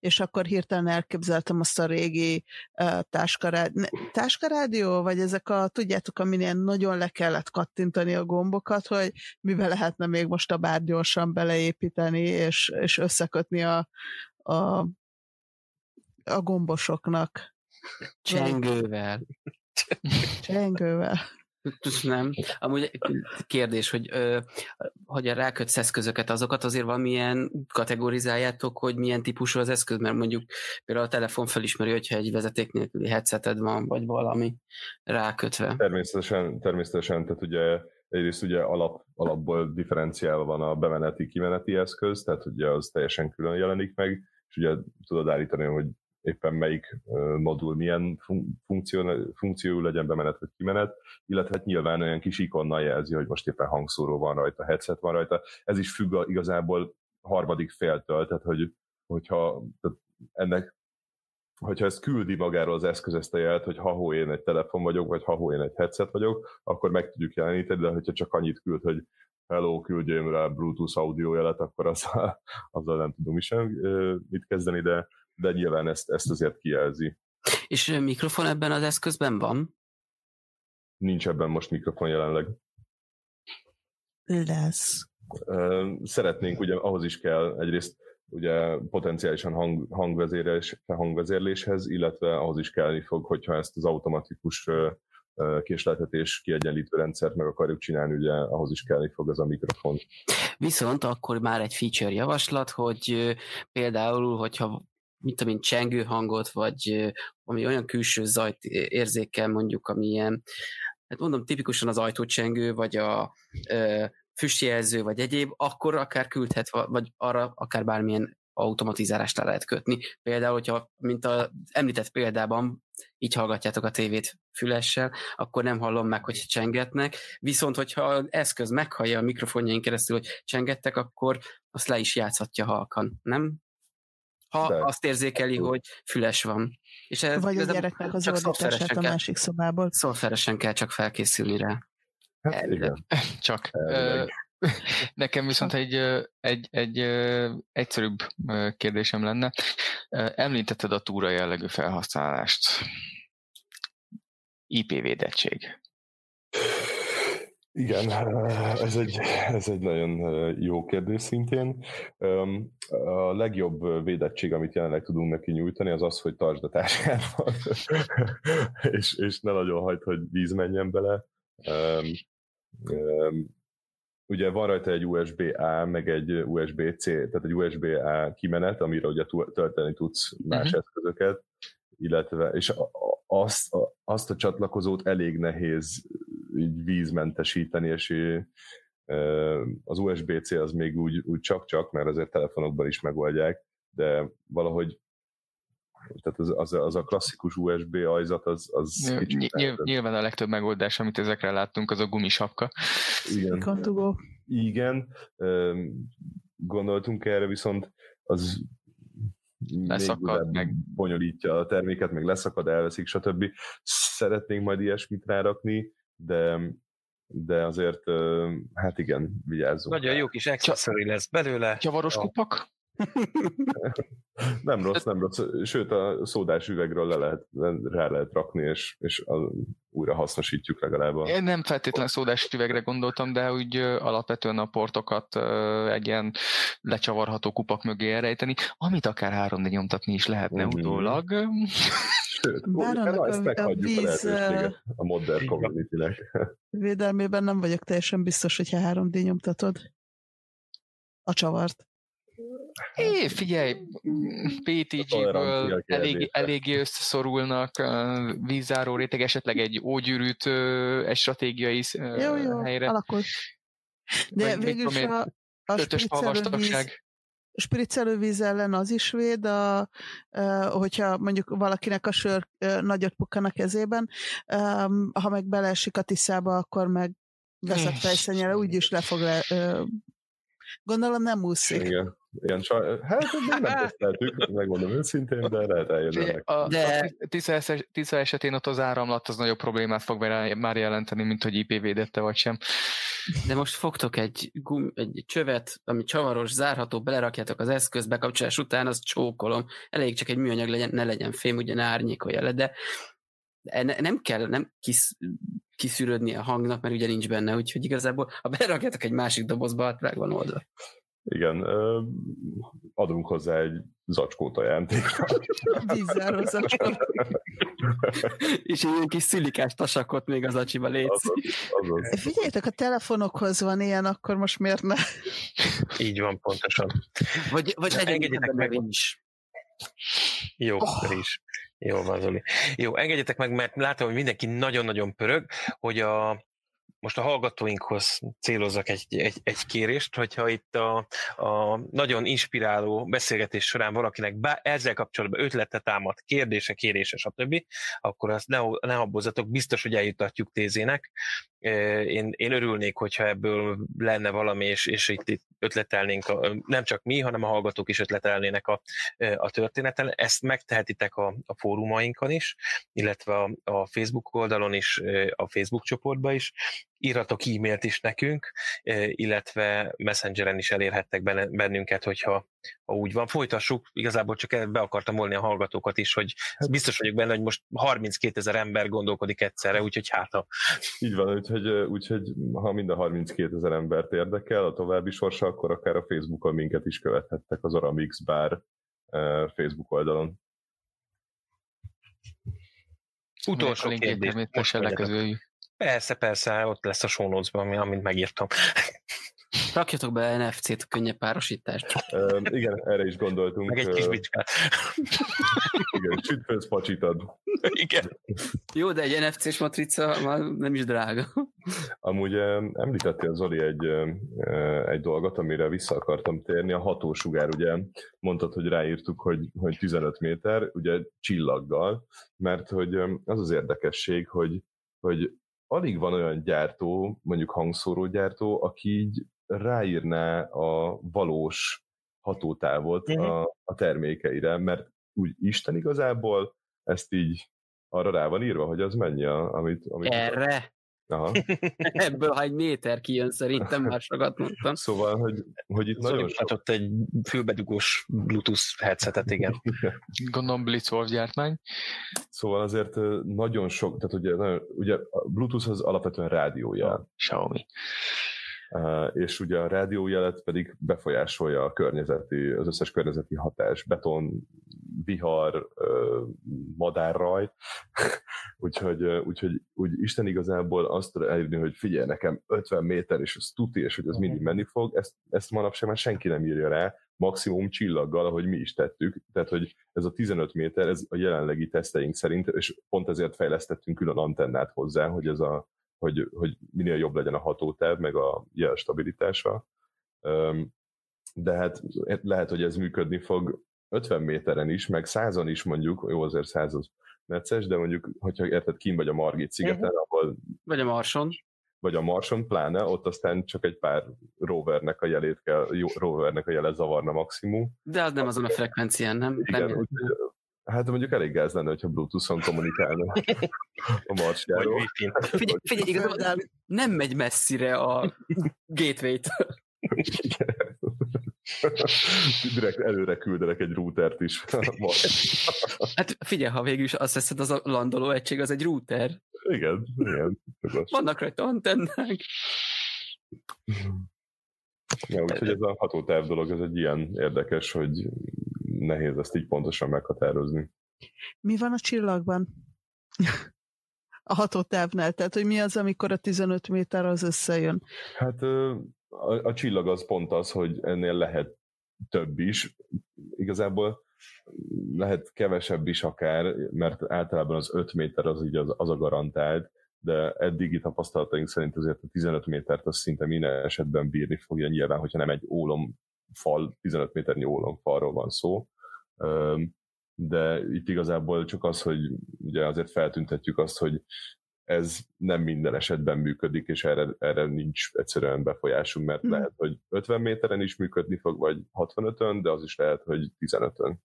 és akkor hirtelen elképzeltem azt a régi uh, táskarádió, táskarádió, vagy ezek a, tudjátok, amin ilyen nagyon le kellett kattintani a gombokat, hogy mivel lehetne még most a bár gyorsan beleépíteni, és, és összekötni a, a, a gombosoknak. Csengővel. Csengővel. Nem. Amúgy kérdés, hogy ö, hogy rákötsz eszközöket, azokat azért valamilyen kategorizáljátok, hogy milyen típusú az eszköz, mert mondjuk például a telefon felismeri, hogyha egy vezeték nélküli headseted van, vagy valami rákötve. Természetesen, természetesen, tehát ugye egyrészt ugye alap, alapból differenciálva van a bemeneti-kimeneti eszköz, tehát ugye az teljesen külön jelenik meg, és ugye tudod állítani, hogy éppen melyik modul milyen funkció, funkciójú legyen bemenet vagy kimenet, illetve hát nyilván olyan kis ikonnal jelzi, hogy most éppen hangszóró van rajta, headset van rajta. Ez is függ igazából harmadik féltől, tehát hogy, hogyha tehát ennek hogyha ezt küldi magáról az eszköz ezt a jelet, hogy ha én egy telefon vagyok, vagy ha én egy headset vagyok, akkor meg tudjuk jeleníteni, de hogyha csak annyit küld, hogy hello, küldjön rá Bluetooth audio jelet, akkor azzal, azzal nem tudunk mi sem mit kezdeni, de de nyilván ezt, ezt azért kijelzi. És mikrofon ebben az eszközben van? Nincs ebben most mikrofon jelenleg. Lesz. Szeretnénk, ugye ahhoz is kell egyrészt ugye potenciálisan hang, hangvezérlés, hangvezérléshez, illetve ahhoz is kellni fog, hogyha ezt az automatikus késleltetés kiegyenlítő rendszert meg akarjuk csinálni, ugye ahhoz is kellni fog az a mikrofon. Viszont akkor már egy feature javaslat, hogy például, hogyha mit tudom csengő hangot, vagy ami olyan külső zajt érzékel mondjuk, ami ilyen, hát mondom, tipikusan az ajtócsengő, vagy a e, füstjelző, vagy egyéb, akkor akár küldhet, vagy arra akár bármilyen automatizálást le lehet kötni. Például, hogyha, mint az említett példában, így hallgatjátok a tévét fülessel, akkor nem hallom meg, hogy csengetnek, viszont hogyha az eszköz meghallja a mikrofonjaink keresztül, hogy csengettek, akkor azt le is játszhatja halkan, nem? Ha De. azt érzékeli, hogy füles van. És ez, Vagy a gyereknek az ordítását a másik szobából. Szoftveresen kell csak felkészülni rá. Hát, igen. Csak. Nekem viszont egy, egy, egy egyszerűbb kérdésem lenne. Említetted a túra jellegű felhasználást. IP védettség. Igen, ez egy, ez egy nagyon jó kérdés szintén. A legjobb védettség, amit jelenleg tudunk neki nyújtani, az az, hogy tartsd a táskádban, és, és ne nagyon hagyd, hogy víz menjen bele. Ugye van rajta egy USB-A, meg egy USB-C, tehát egy USB-A kimenet, amire ugye tölteni tudsz más uh-huh. eszközöket, illetve, és azt, azt a csatlakozót elég nehéz így vízmentesíteni, és az USB-C az még úgy, úgy csak-csak, mert azért telefonokban is megoldják, de valahogy tehát az, az, az a klasszikus USB ajzat, az, az Ny- nyilv, Nyilván a legtöbb megoldás, amit ezekre láttunk, az a gumisapka. Igen. Igen. Gondoltunk erre, viszont az leszakad, meg bonyolítja a terméket, meg leszakad, elveszik, stb. Szeretnénk majd ilyesmit rárakni, de de azért, hát igen, vigyázzunk. Nagyon jó kis accessory lesz belőle. Csavaros kupak? nem rossz, nem rossz. Sőt, a szódás üvegről le lehet, rá lehet rakni, és, és a, újra hasznosítjuk legalább. Én nem feltétlenül szódás üvegre gondoltam, de úgy alapvetően a portokat egy ilyen lecsavarható kupak mögé elrejteni, amit akár három nyomtatni is lehetne mm. utólag. Sőt, Bár annak ezt a, a víz a, a modern community-nek. Védelmében nem vagyok teljesen biztos, hogyha 3D nyomtatod a csavart. É, figyelj, PTG-ből elég, eléggé összeszorulnak, vízzáró réteg, esetleg egy ógyűrűt egy stratégiai jó, jó, helyre. Alakul. De végül is a, a spriccelővíz, spriccelővíz ellen az is véd, a, a, hogyha mondjuk valakinek a sör nagyot pukkan a kezében, ha meg beleesik a tiszába, akkor meg veszett fejszennyele, úgyis le fog le, gondolom nem úszik. Igen. Igen, csaj, hát még nem teszteltük, megmondom őszintén, de lehet eljönni. A, de... a tisza esetén ott az áramlat az nagyobb problémát fog már jelenteni, mint hogy IP védette vagy sem. De most fogtok egy, gum, egy csövet, ami csavaros, zárható, belerakjátok az eszköz bekapcsolás után, az csókolom. Elég csak egy műanyag legyen, ne legyen fém, ugye ne árnyékolja le, de ne, nem kell, nem kis, kiszűrődni a hangnak, mert ugye nincs benne, úgyhogy igazából, ha berakjátok egy másik dobozba, hát meg van oldva. Igen, adunk hozzá egy zacskót ajándékra. Vízzáró zacskó. És egy ilyen kis szilikás tasakot még az acsiba létsz. Figyeljetek, a telefonokhoz van ilyen, akkor most miért ne? Így van, pontosan. Vagy, vagy engedjetek meg is. Jó, oh. is. Jó van, Zoli. Jó, engedjetek meg, mert látom, hogy mindenki nagyon-nagyon pörög, hogy a, most a hallgatóinkhoz célozzak egy, egy, egy kérést, hogyha itt a, a nagyon inspiráló beszélgetés során valakinek bá, ezzel kapcsolatban ötlete támad, kérdése, kérése, stb., akkor azt ne, ne habozzatok, biztos, hogy eljutatjuk tézének. Én, én örülnék, hogyha ebből lenne valami, és, és itt, itt ötletelnénk, a, nem csak mi, hanem a hallgatók is ötletelnének a, a történeten. Ezt megtehetitek a, a fórumainkon is, illetve a, a Facebook oldalon is, a Facebook csoportba is, írhatok e-mailt is nekünk, illetve messengeren is elérhettek bennünket, hogyha ha úgy van. Folytassuk, igazából csak be akartam volni a hallgatókat is, hogy hát- biztos vagyok benne, hogy most 32 ezer ember gondolkodik egyszerre, úgyhogy hát a... Így van, úgyhogy, úgyhogy ha mind a 32 ezer embert érdekel a további sorsa, akkor akár a Facebookon minket is követhettek az Aramix Bar Facebook oldalon. Utolsó kérdés. Most Persze, persze, ott lesz a show amit megírtam. Rakjatok be NFC-t, könnyebb párosítást. Uh, igen, erre is gondoltunk. Meg egy kis bicskát. igen, sütfőz pacsitad. Igen. Jó, de egy NFC-s matrica már nem is drága. Amúgy említettél Zoli egy, egy dolgot, amire vissza akartam térni, a hatósugár, ugye mondtad, hogy ráírtuk, hogy, hogy 15 méter, ugye csillaggal, mert hogy az az érdekesség, hogy, hogy alig van olyan gyártó, mondjuk hangszórógyártó, aki így ráírná a valós hatótávot mm-hmm. a, a termékeire, mert úgy Isten igazából ezt így arra rá van írva, hogy az mennyi, a, amit, amit... Erre? Aha. Ebből, ha egy méter kijön, szerintem már sokat mondtam. Szóval, hogy, hogy itt nagyon sok... Ott egy fülbedugós Bluetooth headsetet, igen. Gondolom Blitzwolf gyártmány. Szóval azért nagyon sok, tehát ugye, nagyon, ugye a Bluetooth az alapvetően rádiójel. Xiaomi. És ugye a rádiójelet pedig befolyásolja a környezeti, az összes környezeti hatás, beton, vihar, madárraj, úgyhogy, úgyhogy úgy Isten igazából azt tud elírni, hogy figyelj, nekem 50 méter, és az tuti, és hogy az mindig menni fog, ezt, ezt manapság már senki nem írja rá, maximum csillaggal, ahogy mi is tettük, tehát hogy ez a 15 méter, ez a jelenlegi teszteink szerint, és pont ezért fejlesztettünk külön antennát hozzá, hogy ez a hogy, hogy minél jobb legyen a hatótáv, meg a jel stabilitása. De hát lehet, hogy ez működni fog 50 méteren is, meg 100 is mondjuk, jó azért 100 az necces, de mondjuk, hogyha érted, kín vagy a Margit szigeten, uh-huh. ahol... Vagy a Marson. Vagy a Marson, pláne, ott aztán csak egy pár rovernek a jelét kell, rovernek a jele zavarna maximum. De az nem azon a frekvencián, nem? Igen, nem úgy, Hát mondjuk elég gáz lenne, hogyha Bluetooth-on kommunikálna a marsjáról. Figyelj, figyelj igazából nem megy messzire a gateway-t. Direkt előre küldenek egy routert is. hát figyelj, ha végül is azt veszed, az a landoló egység, az egy router. Igen, igen. Vannak rajta antennák. Ja, úgyhogy ez a hatótáv dolog, ez egy ilyen érdekes, hogy nehéz ezt így pontosan meghatározni. Mi van a csillagban? a hatótávnál, tehát hogy mi az, amikor a 15 méter az összejön? Hát a, a csillag az pont az, hogy ennél lehet több is. Igazából lehet kevesebb is akár, mert általában az 5 méter az, így az, az a garantált, de eddigi tapasztalataink szerint azért a 15 métert az szinte minden esetben bírni fogja nyilván, hogyha nem egy ólom fal, 15 méternyi ólomfalról van szó, de itt igazából csak az, hogy ugye azért feltüntetjük azt, hogy ez nem minden esetben működik, és erre, erre nincs egyszerűen befolyásunk, mert mm. lehet, hogy 50 méteren is működni fog, vagy 65-ön, de az is lehet, hogy 15-ön.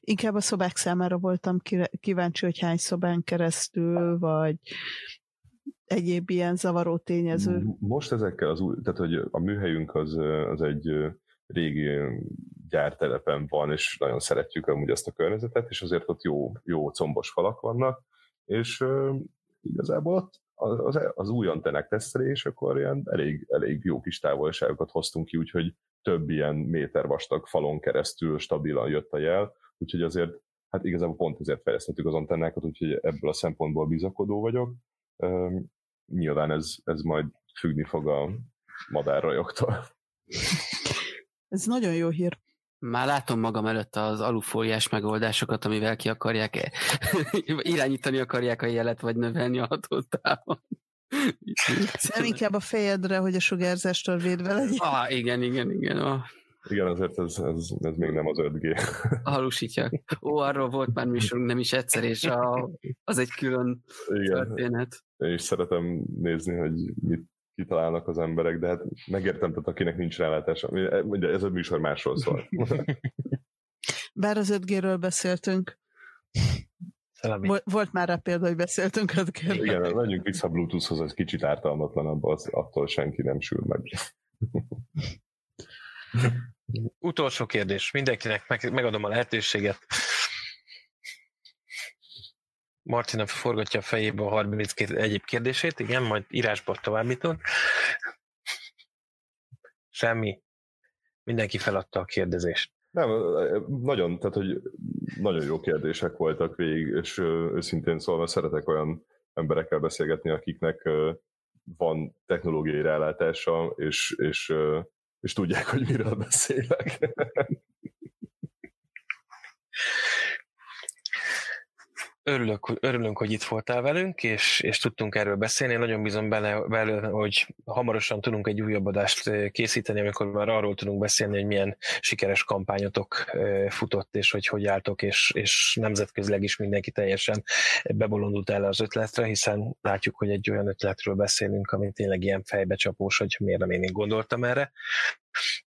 Inkább a szobák számára voltam kíváncsi, hogy hány szobán keresztül, vagy egyéb ilyen zavaró tényező. Most ezekkel az új, tehát hogy a műhelyünk az, az egy régi gyártelepen van, és nagyon szeretjük amúgy ezt a környezetet, és azért ott jó, jó combos falak vannak, és igazából ott az, az új antenák tesztelés, akkor ilyen elég, elég jó kis távolságokat hoztunk ki, úgyhogy több ilyen méter vastag falon keresztül stabilan jött a jel, úgyhogy azért, hát igazából pont ezért fejlesztettük az antennákat, úgyhogy ebből a szempontból bizakodó vagyok. Nyilván ez, ez majd függni fog a madárrajoktól. Ez nagyon jó hír. Már látom magam előtt az alufóliás megoldásokat, amivel ki akarják -e, irányítani akarják a jelet, vagy növelni a hatótávon. Nem inkább a fejedre, hogy a sugárzástól védve legyen. Ah, igen, igen, igen. Ah. Igen, azért ez, ez, ez még nem az 5G. Halusítják. Ó, arról volt már műsorunk nem is egyszer, és a, az egy külön Igen. történet. Én is szeretem nézni, hogy mit kitalálnak az emberek, de hát megértem, tehát akinek nincs rálátása. Ugye ez a műsor másról szól. Bár az 5G-ről beszéltünk. Szellemi. Volt már rá példa, hogy beszéltünk 5 g Igen, menjünk vissza Bluetoothhoz, ez kicsit ártalmatlanabb, az, attól senki nem sül meg. Utolsó kérdés. Mindenkinek meg, megadom a lehetőséget. Martina forgatja a fejébe a 32 egyéb kérdését, igen, majd írásba továbbítom. Semmi. Mindenki feladta a kérdezést. Nem, nagyon, tehát hogy nagyon jó kérdések voltak végig, és őszintén szólva szeretek olyan emberekkel beszélgetni, akiknek van technológiai rálátása, és, és, és tudják, hogy miről beszélek. Örülök, örülünk, hogy itt voltál velünk, és, és tudtunk erről beszélni. Én nagyon bízom bele, bele, hogy hamarosan tudunk egy újabb adást készíteni, amikor már arról tudunk beszélni, hogy milyen sikeres kampányotok futott, és hogy hogy álltok, és, és nemzetközileg is mindenki teljesen bebolondult el az ötletre, hiszen látjuk, hogy egy olyan ötletről beszélünk, ami tényleg ilyen fejbecsapós, hogy miért nem én gondoltam erre.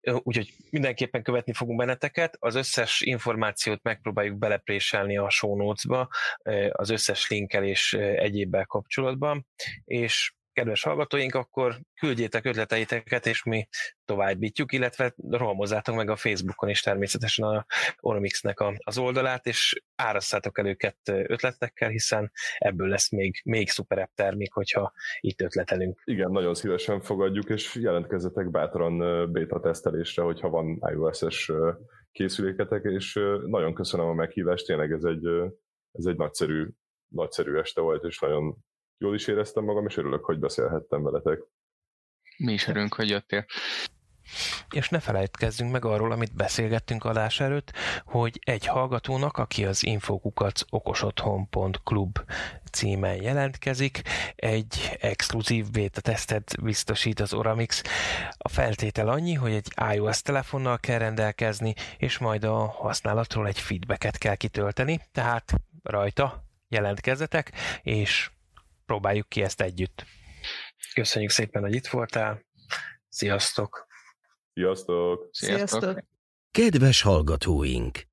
Úgyhogy mindenképpen követni fogunk benneteket. Az összes információt megpróbáljuk belepréselni a show notes-ba, az összes linkkel és egyébbel kapcsolatban, és kedves hallgatóink, akkor küldjétek ötleteiteket, és mi továbbítjuk, illetve rohamozzátok meg a Facebookon is természetesen a Oromixnek az oldalát, és árasszátok el őket ötletekkel, hiszen ebből lesz még, még szuperebb termék, hogyha itt ötletelünk. Igen, nagyon szívesen fogadjuk, és jelentkezzetek bátran beta tesztelésre, hogyha van iOS-es készüléketek, és nagyon köszönöm a meghívást, tényleg ez egy, ez egy nagyszerű, nagyszerű este volt, és nagyon jól is éreztem magam, és örülök, hogy beszélhettem veletek. Mi is örülünk, hogy jöttél. És ne felejtkezzünk meg arról, amit beszélgettünk adás előtt, hogy egy hallgatónak, aki az infokukac okosotthon.club címen jelentkezik, egy exkluzív beta tesztet biztosít az Oramix. A feltétel annyi, hogy egy iOS telefonnal kell rendelkezni, és majd a használatról egy feedbacket kell kitölteni, tehát rajta jelentkezzetek, és próbáljuk ki ezt együtt. Köszönjük szépen, hogy itt voltál. Sziasztok! Sziasztok! Sziasztok! Sziasztok. Kedves hallgatóink!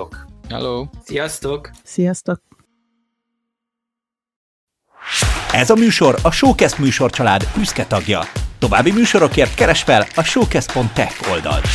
Sziasztok! Hello! Sziasztok! Sziasztok! Ez a műsor a Showcast műsorcsalád büszke tagja. További műsorokért keres fel a showcast.tech oldalt.